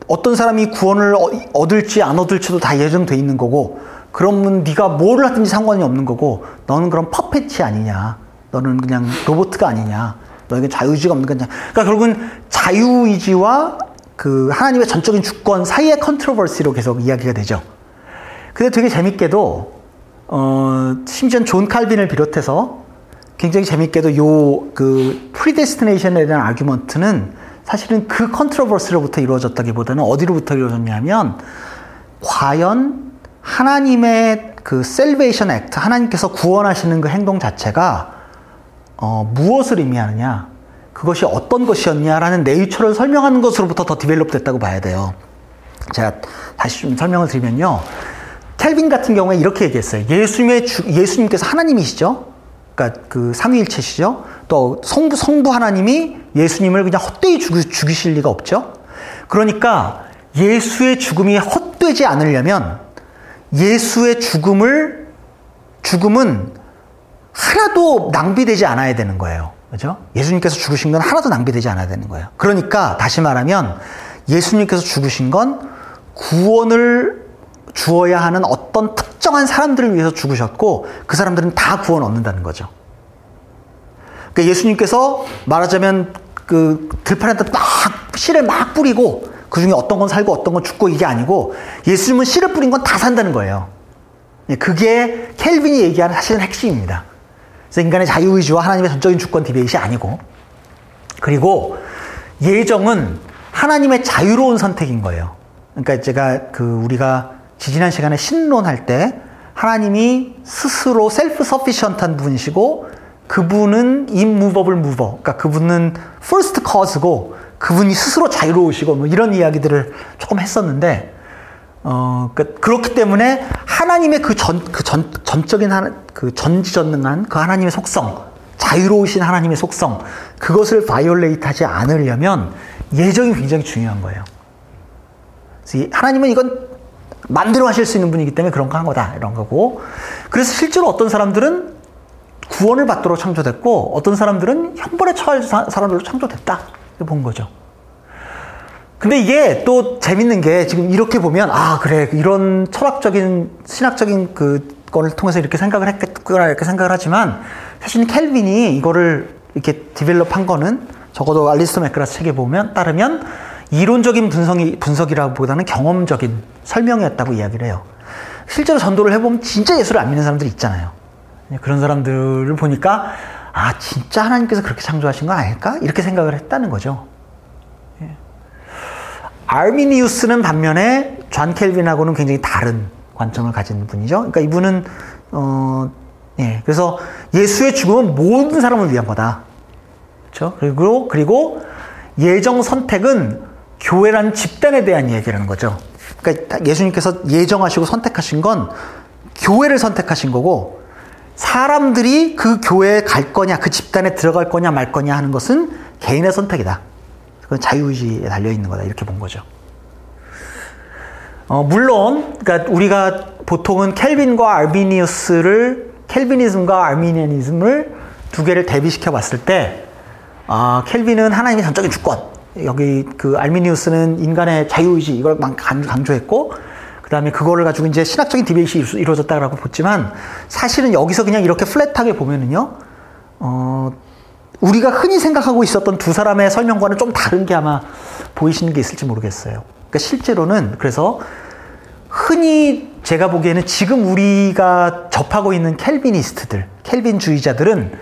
어떤 사람이 구원을 어, 얻을지 안 얻을지도 다 예정돼 있는 거고 그러면 네가 뭘 하든지 상관이 없는 거고 너는 그럼 퍼펫이 아니냐. 너는 그냥 로봇이 아니냐. 너에게 자유의지가 없는 거냐. 그러니까 결국은 자유의지와 그 하나님의 전적인 주권 사이의 controversy로 계속 이야기가 되죠. 근데 되게 재밌게도 어 심지어 존 칼빈을 비롯해서 굉장히 재밌게도 요 그 predestination에 대한 argument는 사실은 그 controversy로부터 이루어졌다기보다는 어디로부터 이루어졌냐면 과연 하나님의 그 salvation act 하나님께서 구원하시는 그 행동 자체가 어, 무엇을 의미하느냐 그것이 어떤 것이었냐라는 nature를 설명하는 것으로부터 더 develop 됐다고 봐야 돼요. 제가 다시 좀 설명을 드리면요. 칼빈 같은 경우에 이렇게 얘기했어요. 예수님의 주, 예수님께서 하나님이시죠. 그러니까 그 삼위일체시죠. 또 성부 성부 하나님이 예수님을 그냥 헛되이 죽이, 죽이 실 리가 없죠. 그러니까 예수의 죽음이 헛되지 않으려면 예수의 죽음을 죽음은 하나도 낭비되지 않아야 되는 거예요. 그죠? 예수님께서 죽으신 건 하나도 낭비되지 않아야 되는 거예요. 그러니까 다시 말하면 예수님께서 죽으신 건 구원을 주어야 하는 어떤 특정한 사람들을 위해서 죽으셨고 그 사람들은 다 구원 얻는다는 거죠. 그러니까 예수님께서 말하자면 그 들판에다 막 씨를 막 뿌리고 그 중에 어떤 건 살고 어떤 건 죽고 이게 아니고 예수님은 씨를 뿌린 건 다 산다는 거예요. 예, 그게 켈빈이 얘기하는 사실은 핵심입니다. 그래서 인간의 자유의지와 하나님의 전적인 주권 디베이트이 아니고 그리고 예정은 하나님의 자유로운 선택인 거예요. 그러니까 제가 그 우리가 지지난 시간에 신론할 때 하나님이 스스로 self-sufficient한 분이시고 그분은 immovable mover. 그러니까 그분은 first cause고 그분이 스스로 자유로우시고 뭐 이런 이야기들을 조금 했었는데 어, 그, 그렇기 때문에 하나님의 그 전, 그 전, 전적인 하나, 그 전지전능한 그 하나님의 속성, 자유로우신 하나님의 속성, 그것을 violate 하지 않으려면 예정이 굉장히 중요한 거예요. 하나님은 이건 마음대로 하실 수 있는 분이기 때문에 그런 거 한 거다. 이런 거고. 그래서 실제로 어떤 사람들은 구원을 받도록 창조됐고, 어떤 사람들은 형벌에 처할 사람들로 창조됐다. 본 거죠. 근데 이게 또 재밌는 게 지금 이렇게 보면, 아, 그래. 이런 철학적인, 신학적인 그 건을 통해서 이렇게 생각을 했겠구나, 이렇게 생각을 하지만, 사실 칼빈이 이거를 이렇게 develop 한 거는 적어도 알리스터 맥그라스 책에 보면, 따르면 이론적인 분석이, 분석이라기보다는 경험적인 설명이었다고 이야기를 해요. 실제로 전도를 해보면 진짜 예수를 안 믿는 사람들이 있잖아요. 그런 사람들을 보니까 아 진짜 하나님께서 그렇게 창조하신 거 아닐까 이렇게 생각을 했다는 거죠. 예. 아르미니우스는 반면에 존 칼빈하고는 굉장히 다른 관점을 가진 분이죠. 그러니까 이분은 어 예, 그래서 예수의 죽음은 모든 사람을 위한 거다. 그렇죠? 그리고 그리고 예정 선택은 교회란 집단에 대한 얘기라는 거죠. 그러니까 예수님께서 예정하시고 선택하신 건 교회를 선택하신 거고 사람들이 그 교회에 갈 거냐, 그 집단에 들어갈 거냐 말 거냐 하는 것은 개인의 선택이다. 그건 자유의지에 달려 있는 거다. 이렇게 본 거죠. 어, 물론, 그러니까 우리가 보통은 켈빈과 알비니우스를 켈비니즘과 알미니안이즘을 두 개를 대비시켜 봤을 때, 아, 켈빈은 하나님의 전적인 주권, 여기 그 알미니우스는 인간의 자유의지 이걸 강조했고, 그 다음에 그거를 가지고 이제 신학적인 디베이트이 이루어졌다라고 봤지만 사실은 여기서 그냥 이렇게 플랫하게 보면은요, 어, 우리가 흔히 생각하고 있었던 두 사람의 설명과는 좀 다른 게 아마 보이시는 게 있을지 모르겠어요. 그러니까 실제로는 그래서 흔히 제가 보기에는 지금 우리가 접하고 있는 켈비니스트들, 켈빈주의자들은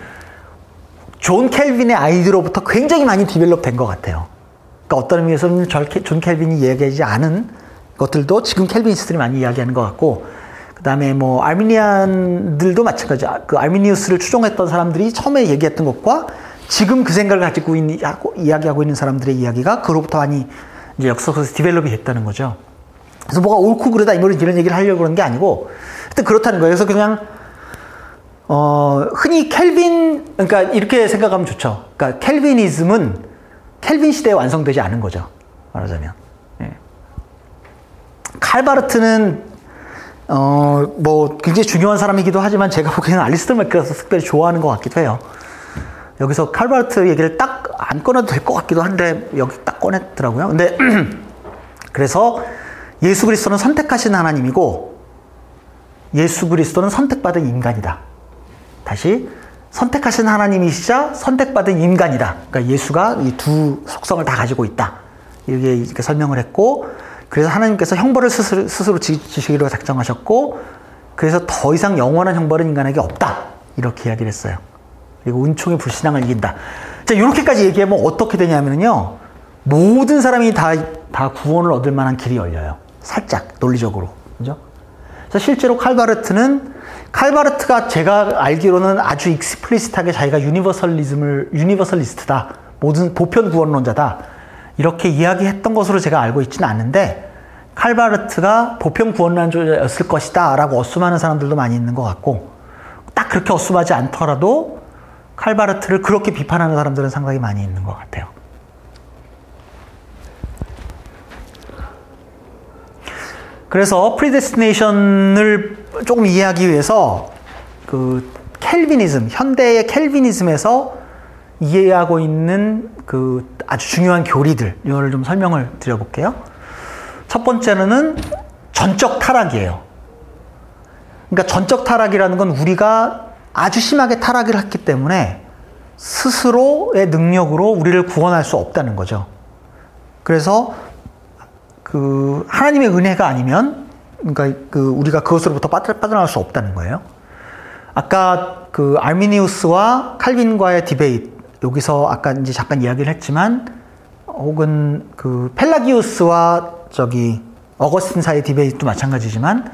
존 칼빈의 idea로부터 굉장히 많이 develop 된 것 같아요. 그러니까 어떤 의미에서는 존 칼빈이 얘기하지 않은 것들도 지금 Calvinist들이 많이 이야기하는 것 같고 그다음에 뭐 Arminian들도 마찬가지. 그 아르미니우스를 추종했던 사람들이 처음에 얘기했던 것과 지금 그 생각을 가지고 있는 이야기하고 있는 사람들의 이야기가 그로부터 많이 이제 역사에서 develop이 됐다는 거죠. 그래서 뭐가 옳고 그르다 이런 이런 얘기를 하려고 그러는 게 아니고 하여튼 그렇다는 거예요. 그래서 그냥 어 흔히 켈빈 그러니까 이렇게 생각하면 좋죠. 그러니까 켈빈이즘은 켈빈 시대에 완성되지 않은 거죠. 말하자면. 칼바르트는 어, 뭐 굉장히 중요한 사람이기도 하지만 제가 보기에는 알리스터 맥크라서 특별히 좋아하는 것 같기도 해요. 여기서 칼바르트 얘기를 딱 안 꺼내도 될 것 같기도 한데 여기 딱 꺼냈더라고요. 근데 그래서 예수 그리스도는 선택하신 하나님이고 예수 그리스도는 선택받은 인간이다. 다시 선택하신 하나님이시자 선택받은 인간이다. 그러니까 예수가 이 두 속성을 다 가지고 있다. 이렇게, 설명을 했고 그래서 하나님께서 형벌을 스스로, 스스로 지시기로 작정하셨고, 그래서 더 이상 영원한 형벌은 인간에게 없다. 이렇게 이야기를 했어요. 그리고 은총의 불신앙을 이긴다. 자, 이렇게까지 얘기하면 어떻게 되냐면요. 모든 사람이 다, 다 구원을 얻을 만한 길이 열려요. 살짝, 논리적으로. 그죠? 그래서 실제로 칼바르트는, 칼바르트가 제가 알기로는 아주 explicit하게 자기가 universalism을, universalist다. 모든 보편 구원론자다. 이렇게 이야기했던 것으로 제가 알고 있지는 않는데 칼바르트가 보편 구원론자였을 것이다 라고 assume하는 사람들도 많이 있는 것 같고 딱 그렇게 어수하지 않더라도 칼바르트를 그렇게 비판하는 사람들은 상당히 많이 있는 것 같아요. 그래서 predestination을 조금 이해하기 위해서 그 Calvinism, 현대의 Calvinism에서 이해하고 있는 그 아주 중요한 교리들 이거를 좀 설명을 드려볼게요. 첫 번째는 전적 타락이에요. 그러니까 전적 타락이라는 건 우리가 아주 심하게 타락을 했기 때문에 스스로의 능력으로 우리를 구원할 수 없다는 거죠. 그래서 그 하나님의 은혜가 아니면 그러니까 그 우리가 그것으로부터 빠져나올 수 없다는 거예요. 아까 그 알미니우스와 칼빈과의 debate 여기서 아까 이제 잠깐 이야기를 했지만 혹은 그 펠라기우스와 저기 어거스틴 사이의 debate도 마찬가지지만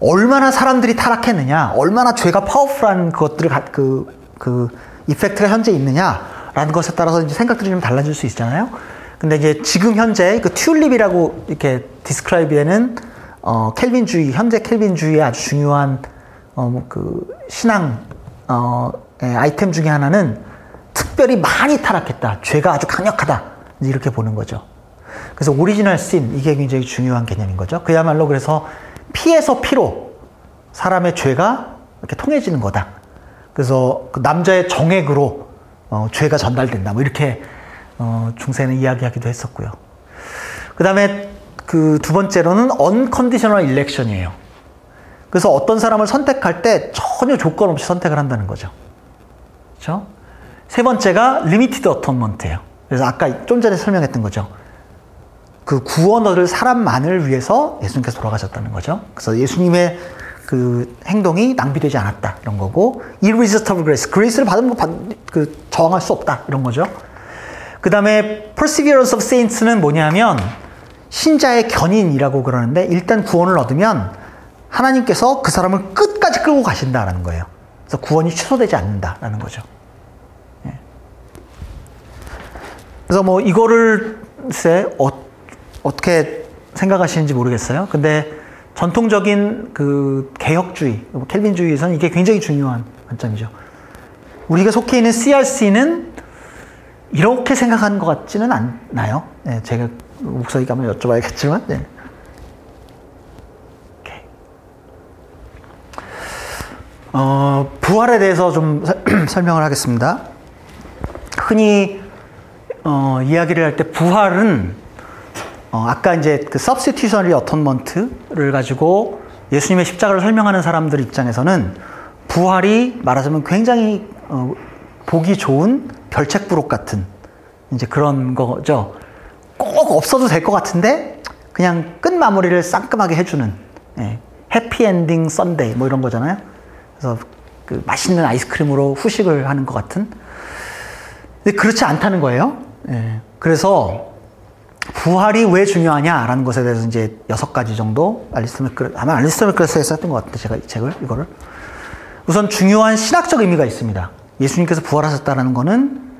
얼마나 사람들이 타락했느냐, 얼마나 죄가 powerful한 그것들을 그, 그 effect가 현재 있느냐라는 것에 따라서 이제 생각들이 좀 달라질 수 있잖아요. 근데 이제 지금 현재 그 TULIP이라고 이렇게 describe되는 어, 켈빈주의, 현재 켈빈주의의 아주 중요한 어, 그 신앙 어, 예, 아이템 중에 하나는 특별히 많이 타락했다. 죄가 아주 강력하다. 이렇게 보는 거죠. 그래서 original sin, 이게 굉장히 중요한 개념인 거죠. 그야말로 그래서 피에서 피로 사람의 죄가 이렇게 통해지는 거다. 그래서 그 남자의 정액으로 어, 죄가 전달된다. 뭐 이렇게 어, 중세는 이야기하기도 했었고요. 그 다음에 그 두 번째로는 unconditional election이에요. 그래서 어떤 사람을 선택할 때 전혀 조건 없이 선택을 한다는 거죠. 그렇죠? 세 번째가 limited atonement예요. 그래서 아까 좀 전에 설명했던 거죠. 그 구원 얻을 사람만을 위해서 예수님께서 돌아가셨다는 거죠. 그래서 예수님의 그 행동이 낭비되지 않았다 이런 거고 irresistible grace, grace를 받으면 받, 그 저항할 수 없다 이런 거죠. 그 다음에 perseverance of saints는 뭐냐면 신자의 견인이라고 그러는데 일단 구원을 얻으면 하나님께서 그 사람을 끝까지 끌고 가신다라는 거예요. 그래서 구원이 취소되지 않는다라는 거죠. 예. 그래서 뭐 이거를 글쎄 어, 어떻게 생각하시는지 모르겠어요. 근데 전통적인 그 개혁주의, 뭐 켈빈주의에서는 이게 굉장히 중요한 관점이죠. 우리가 속해 있는 CRC는 이렇게 생각하는 것 같지는 않나요? 네, 제가 목사님께 한번 여쭤봐야겠지만. 네. 어, 부활에 대해서 좀 설명을 하겠습니다. 흔히 어, 이야기를 할 때 부활은 어, 아까 이제 그 substitutionary atonement를 가지고 예수님의 십자가를 설명하는 사람들 입장에서는 부활이 말하자면 굉장히 어, 보기 좋은 별책부록 같은 이제 그런 거죠. 꼭 없어도 될 것 같은데 그냥 끝 마무리를 상큼하게 해주는 예, 해피엔딩 썬데이 뭐 이런 거잖아요. 그래서 그 맛있는 아이스크림으로 후식을 하는 것 같은. 근데 그렇지 않다는 거예요. 예, 그래서 부활이 왜 중요하냐라는 것에 대해서 이제 여섯 가지 정도 알리스터 맥클 아마 알리스터 맥클에서 했던 것 같은데 제가 이 책을 이거를 우선 중요한 신학적 의미가 있습니다. 예수님께서 부활하셨다는 것은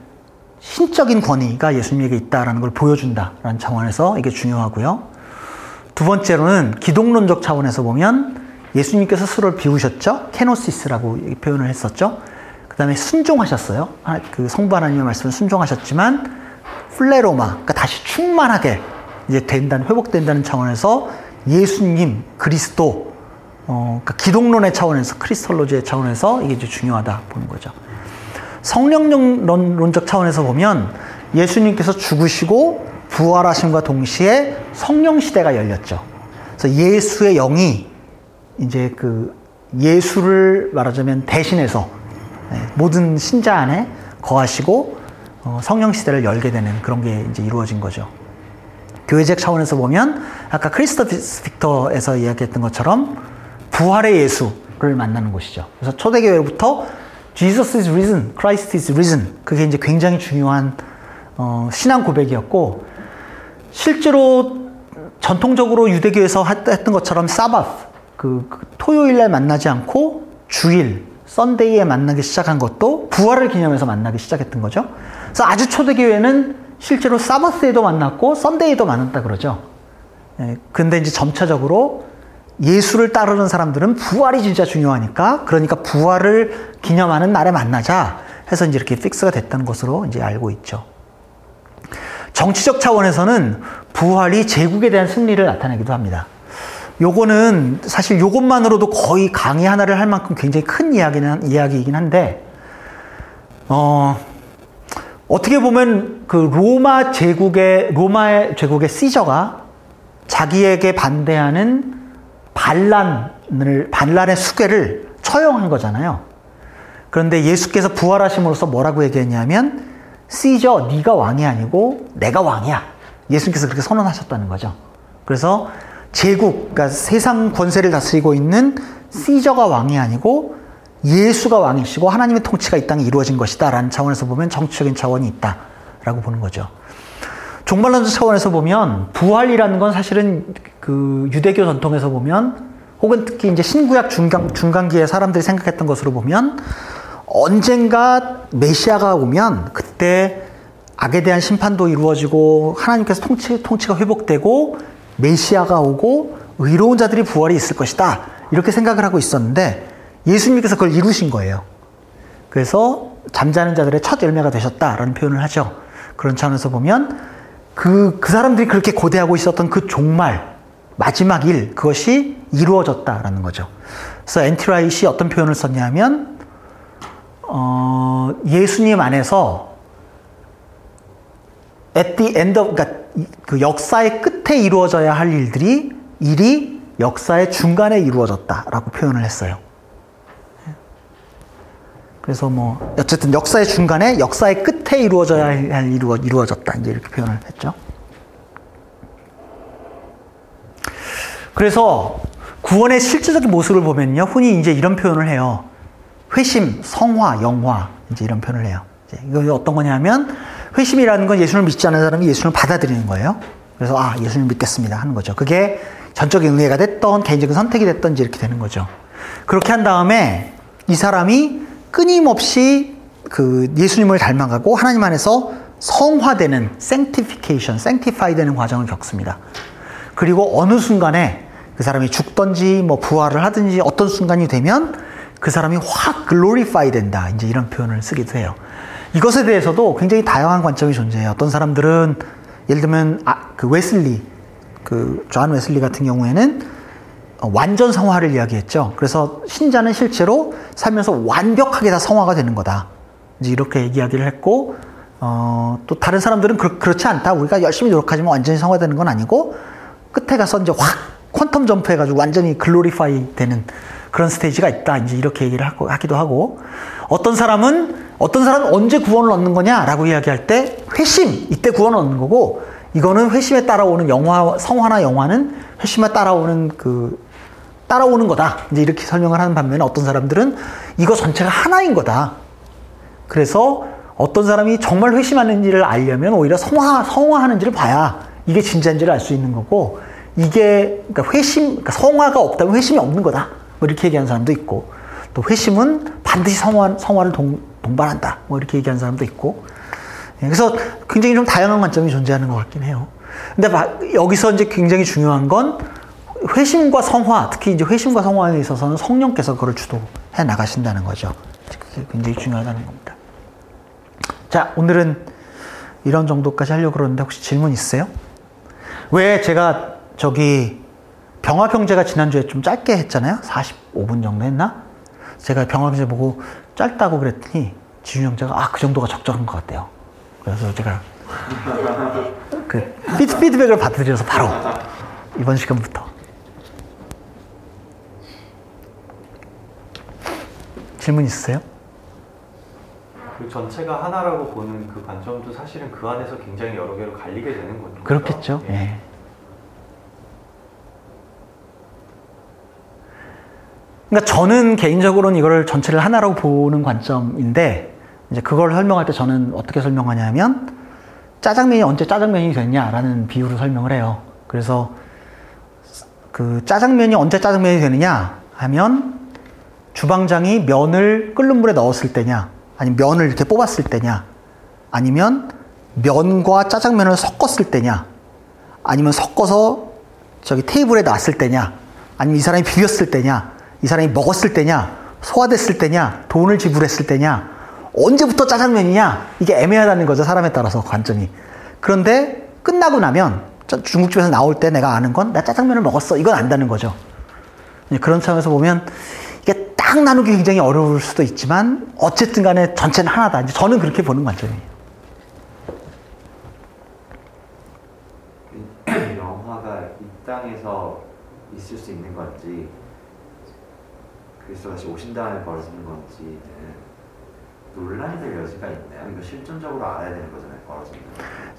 신적인 권위가 예수님에게 있다라는 걸 보여준다라는 차원에서 이게 중요하고요. 두 번째로는 기독론적 차원에서 보면 예수님께서 스스로를 비우셨죠. 케노시스라고 표현을 했었죠. 그 다음에 순종하셨어요. 그 성부 하나님의 말씀을 순종하셨지만 플레로마, 그러니까 다시 충만하게 이제 된다는 회복된다는 차원에서 예수님, 그리스도, 어, 그러니까 기독론의 차원에서 크리스톨로지의 차원에서 이게 이제 중요하다 보는 거죠. 성령론적 차원에서 보면 예수님께서 죽으시고 부활하심과 동시에 성령 시대가 열렸죠. 그래서 예수의 영이 이제 그 예수를 말하자면 대신해서 네, 모든 신자 안에 거하시고 어, 성령 시대를 열게 되는 그런 게 이제 이루어진 거죠. 교회적 차원에서 보면 아까 크리스토 빅터에서 이야기했던 것처럼 부활의 예수를 만나는 곳이죠. 그래서 초대교회로부터 Jesus is risen, Christ is risen. 그게 이제 굉장히 중요한 어, 신앙 고백이었고 실제로 전통적으로 유대교에서 했던 것처럼 사바스 그, 그 토요일 날 만나지 않고 주일 썬데이에 만나기 시작한 것도 부활을 기념해서 만나기 시작했던 거죠. 그래서 아주 초대교회는 실제로 사바스에도 만났고 썬데이에도 만났다 그러죠. 예, 근데 이제 점차적으로 예수를 따르는 사람들은 부활이 진짜 중요하니까 그러니까 부활을 기념하는 날에 만나자 해서 이제 이렇게 픽스가 됐다는 것으로 이제 알고 있죠. 정치적 차원에서는 부활이 제국에 대한 승리를 나타내기도 합니다. 요거는 사실 요것만으로도 거의 강의 하나를 할 만큼 굉장히 큰 이야기는 이야기이긴 한데 어 어떻게 보면 그 로마 제국의 로마의 제국의 시저가 자기에게 반대하는 반란을 반란의 수괴를 처형한 거잖아요. 그런데 예수께서 부활하심으로써 뭐라고 얘기했냐면 시저 네가 왕이 아니고 내가 왕이야. 예수님께서 그렇게 선언하셨다는 거죠. 그래서 제국, 그러니까 세상 권세를 다스리고 있는 시저가 왕이 아니고 예수가 왕이시고 하나님의 통치가 이 땅에 이루어진 것이다. 라는 차원에서 보면 정치적인 차원이 있다. 라고 보는 거죠. 종말론적 차원에서 보면 부활이라는 건 사실은 그 유대교 전통에서 보면 혹은 특히 이제 신구약 중간, 중간기에 사람들이 생각했던 것으로 보면 언젠가 메시아가 오면 그때 악에 대한 심판도 이루어지고 하나님께서 통치, 통치가 회복되고 메시아가 오고 의로운 자들이 부활이 있을 것이다. 이렇게 생각을 하고 있었는데 예수님께서 그걸 이루신 거예요. 그래서 잠자는 자들의 첫 열매가 되셨다라는 표현을 하죠. 그런 차원에서 보면 그, 그 사람들이 그렇게 고대하고 있었던 그 종말, 마지막 일, 그것이 이루어졌다라는 거죠. 그래서 N.T. Wright이 어떤 표현을 썼냐면, 어, 예수님 안에서 at the end of, 그러니까 그 역사의 끝에 이루어져야 할 일들이 일이 역사의 중간에 이루어졌다라고 표현을 했어요. 그래서 뭐 어쨌든 역사의 중간에 역사의 끝에 이루어져야 할 이루어 이루어졌다 이제 이렇게 표현을 했죠. 그래서 구원의 실제적인 모습을 보면요, 흔히 이제 이런 표현을 해요. 회심, 성화, 영화 이제 이런 표현을 해요. 이거 어떤 거냐면 회심이라는 건 예수를 믿지 않는 사람이 예수를 받아들이는 거예요. 그래서 아 예수를 믿겠습니다 하는 거죠. 그게 전적인 은혜가 됐던 개인적인 선택이 됐던지 이렇게 되는 거죠. 그렇게 한 다음에 이 사람이 끊임없이 그 예수님을 닮아가고 하나님 안에서 성화되는 sanctification, sanctify 되는 과정을 겪습니다. 그리고 어느 순간에 그 사람이 죽든지 뭐 부활을 하든지 어떤 순간이 되면 그 사람이 확 glorify 된다. 이제 이런 표현을 쓰기도 해요. 이것에 대해서도 굉장히 다양한 관점이 존재해요. 어떤 사람들은 예를 들면 아, 그 웨슬리, 그 존 웨슬리 같은 경우에는 완전 성화를 이야기했죠. 그래서 신자는 실제로 살면서 완벽하게 다 성화가 되는 거다. 이제 이렇게 이야기를 했고, 어, 또 다른 사람들은 그, 렇지 않다. 우리가 열심히 노력하지만 완전히 성화되는 건 아니고, 끝에 가서 이제 확 quantum jump 해가지고 완전히 glorify 되는 그런 스테이지가 있다. 이제 이렇게 얘기를 하기도 하고, 어떤 사람은, 어떤 사람은 언제 구원을 얻는 거냐 라고 이야기할 때, 회심, 이때 구원을 얻는 거고, 이거는 회심에 따라오는 영화, 성화나 영화는 회심에 따라오는 그 따라오는 거다. 이제 이렇게 설명을 하는 반면에 어떤 사람들은 이거 전체가 하나인 거다. 그래서 어떤 사람이 정말 회심하는지를 알려면 오히려 성화, 성화하는지를 봐야 이게 진짜인지를 알 수 있는 거고 이게 그러니까 회심, 그러니까 성화가 없다면 회심이 없는 거다. 뭐 이렇게 얘기하는 사람도 있고 또 회심은 반드시 성화, 성화를 동, 동반한다. 뭐 이렇게 얘기하는 사람도 있고 예, 그래서 굉장히 좀 다양한 관점이 존재하는 것 같긴 해요. 근데 여기서 이제 굉장히 중요한 건 회심과 성화, 특히 이제 회심과 성화에 있어서는 성령께서 그걸 주도해 나가신다는 거죠. 그게 굉장히 중요하다는 겁니다. 자, 오늘은 이런 정도까지 하려고 그러는데 혹시 질문 있으세요? 왜 제가 저기 병합형제가 지난주에 좀 짧게 했잖아요? 45분 정도 했나? 제가 병합형제 보고 짧다고 그랬더니 지윤 형제가 아, 그 정도가 적절한 것 같대요. 그래서 제가 그 피드백을 받아들여서 바로 이번 시간부터 질문 있으세요? 그 전체가 하나라고 보는 그 관점도 사실은 그 안에서 굉장히 여러 개로 갈리게 되는 거죠. 그렇겠죠. 예. 예. 그러니까 저는 개인적으로는 이걸 전체를 하나라고 보는 관점인데 이제 그걸 설명할 때 저는 어떻게 설명하냐면 짜장면이 언제 짜장면이 됐냐라는 비유로 설명을 해요. 그래서 그 짜장면이 언제 짜장면이 되느냐 하면 주방장이 면을 끓는 물에 넣었을 때냐, 아니면 면을 이렇게 뽑았을 때냐, 아니면 면과 짜장면을 섞었을 때냐, 아니면 섞어서 저기 테이블에 놨을 때냐, 아니면 이 사람이 비볐을 때냐, 이 사람이 먹었을 때냐, 소화됐을 때냐, 돈을 지불했을 때냐, 언제부터 짜장면이냐, 이게 애매하다는 거죠, 사람에 따라서 관점이. 그런데 끝나고 나면 중국집에서 나올 때 내가 아는 건 나 짜장면을 먹었어. 이건 안다는 거죠. 그런 차원에서 보면 딱 나누기 굉장히 어려울 수도 있지만 어쨌든 간에 전체는 하나다. 이제 저는 그렇게 보는 관점이에요. 영화가 이 땅에서 있을 수 있는 건지 그리스도 다시 오신 다음에 벌어지는 건지 논란이 될 여지가 있나요? 이거 실존적으로 알아야 되는 거잖아요. 벌어지는.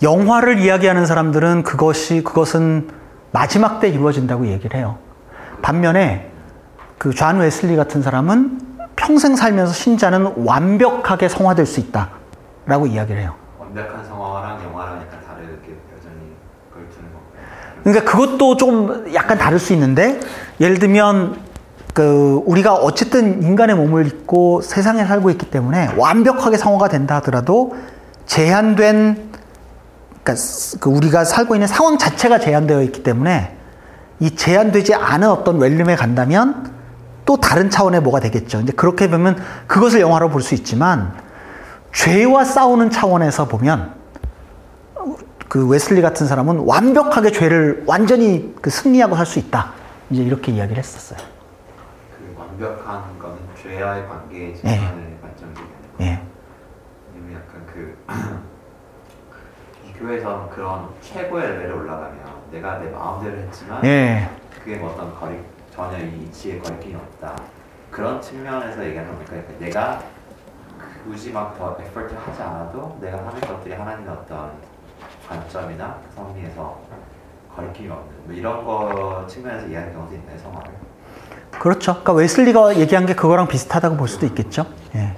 영화를 이야기하는 사람들은 그것이 그것은 마지막 때 이루어진다고 얘기를 해요. 반면에 그 존 웨슬리 같은 사람은 평생 살면서 신자는 완벽하게 성화될 수 있다라고 이야기를 해요. 완벽한 성화랑 영화랑 약간 다르게 여전히 두는 건가요? 그러니까 그것도 조금 약간 다를 수 있는데 예를 들면 그 우리가 어쨌든 인간의 몸을 입고 세상에 살고 있기 때문에 완벽하게 성화가 된다 하더라도 제한된 그러니까 그 우리가 살고 있는 상황 자체가 제한되어 있기 때문에 이 제한되지 않은 어떤 웰름에 간다면 또 다른 차원의 뭐가 되겠죠. 이제 그렇게 보면 그것을 영화로 볼 수 있지만 죄와 싸우는 차원에서 보면 그 웨슬리 같은 사람은 완벽하게 죄를 완전히 그 승리하고 살수 있다. 이제 이렇게 이야기를 했었어요. 그 완벽한 거는 죄와의 관계에 예. 집중하는 관점이잖아요. 예. 왜냐면 약간 그, 이 교회에서 그런 최고의 레벨에 올라가면 내가 내 마음대로 했지만 예. 그게 뭐 어떤 거리, 전혀 이 이치에 거리낌이 없다. 그런 측면에서 얘기하는 거니까 약간 내가 굳이 막 더 에퍼트 하지 않아도 내가 하는 것들이 하나님의 어떤 관점이나 성리에서 거리낌이 없는 뭐 이런 거 측면에서 이해하는 경우도 있나요, 성화를? 그렇죠. 그러니까 웨슬리가 얘기한 게 그거랑 비슷하다고 볼 수도 있겠죠. 예.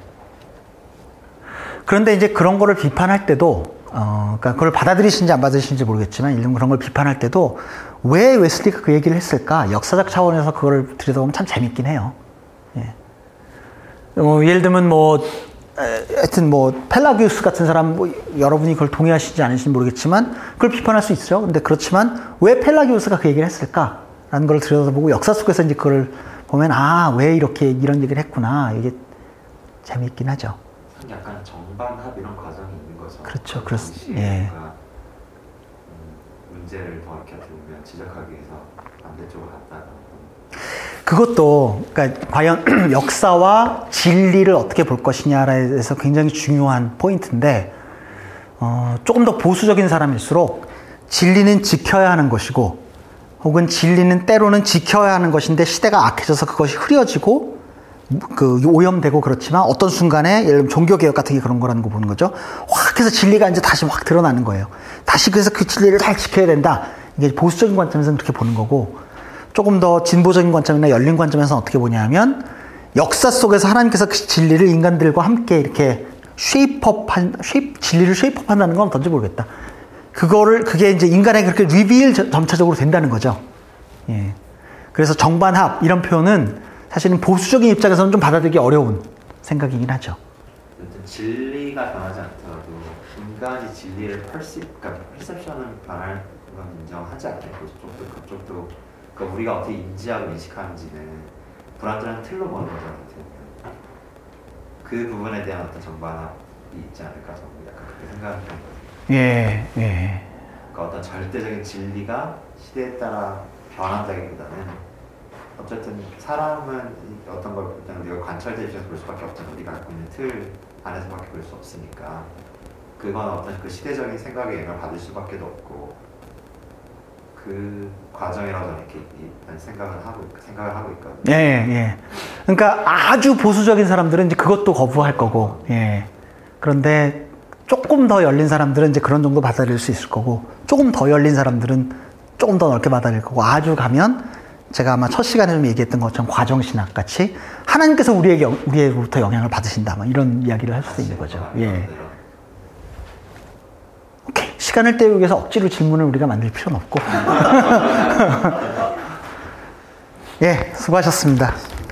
그런데 이제 그런 거를 비판할 때도, 어, 그러니까 그걸 받아들이시는지 안 받아들이시는지 모르겠지만, 이런 그런 걸 비판할 때도 왜 웨슬리가 그 얘기를 했을까? 역사적 차원에서 그걸 들여다보면 참 재밌긴 해요. 예. 어, 예를 들면 뭐, 에, 하여튼 뭐, 펠라기우스 같은 사람, 뭐, 여러분이 그걸 동의하시지 않으신지 모르겠지만, 그걸 비판할 수 있죠. 근데 그렇지만, 왜 펠라기우스가 그 얘기를 했을까? 라는 걸 들여다보고, 역사 속에서 이제 그걸 보면, 아, 왜 이렇게 이런 얘기를 했구나. 이게 재미있긴 하죠. 약간 정반합 이런 과정이 있는 거죠. 그렇죠. 그 그렇- 당시에 예. 음, 문제를 더 이렇게 지적하기 위해서 반대쪽으로 갔다가 그것도, 그러니까 과연 역사와 진리를 어떻게 볼 것이냐에 대해서 굉장히 중요한 포인트인데, 어, 조금 더 보수적인 사람일수록 진리는 지켜야 하는 것이고, 혹은 진리는 때로는 지켜야 하는 것인데 시대가 악해져서 그것이 흐려지고, 그 오염되고 그렇지만 어떤 순간에 예를 들면 종교 개혁 같은 게 그런 거라는 거 보는 거죠. 확 해서 진리가 이제 다시 확 드러나는 거예요. 다시 그래서 그 진리를 잘 지켜야 된다. 이게 보수적인 관점에서는 그렇게 보는 거고, 조금 더 진보적인 관점이나 열린 관점에서는 어떻게 보냐면 역사 속에서 하나님께서 그 진리를 인간들과 함께 이렇게 쉐이프업한 쉐이프 진리를 쉐이프업한다는 건 어떤지 모르겠다. 그거를 그게 이제 인간에게 그렇게 reveal 저- 점차적으로 된다는 거죠. 예. 그래서 정반합 이런 표현은 사실은 보수적인 입장에서는 좀 받아들이기 어려운 생각이긴 하죠. 진리가 변하지 않더라도 인간이 진리를 perceive, 그러니까 perception을 변할 건 인정하지 않나요? 그쪽도 그쪽도 그러니까 우리가 어떻게 인지하고 인식하는지는 불완전한 틀로 보는 거잖아요. 보면. 그 부분에 대한 어떤 정반합이 있지 않을까 저는 약간 그렇게 생각하는 거예요. 예, 예. 그러니까 어떤 절대적인 진리가 시대에 따라 변한다기보다는 어쨌든 사람은 이 어떤 걸 일단 우리가 관찰대 입장에서 볼 수밖에 없잖아 우리가 갖고 있는 틀 안에서밖에 볼 수 없으니까 그건 어떤 그 시대적인 생각에 영향을 받을 수밖에 없고 그 과정이라고 저는 이렇게 일단 생각을 하고 생각을 하고 있거든요. 예, 예. 그러니까 아주 보수적인 사람들은 이제 그것도 거부할 거고, 예. 그런데 조금 더 열린 사람들은 이제 그런 정도 받아들일 수 있을 거고, 조금 더 열린 사람들은 조금 더 넓게 받아들일 거고, 아주 가면 제가 아마 첫 시간에 좀 얘기했던 것처럼 과정신학 같이 하나님께서 우리에게, 우리에게부터 영향을 받으신다. 막 이런 이야기를 할 수도 있는 거죠. 예. 시간을 때우기 위해서 억지로 질문을 우리가 만들 필요는 없고. 예, 수고하셨습니다.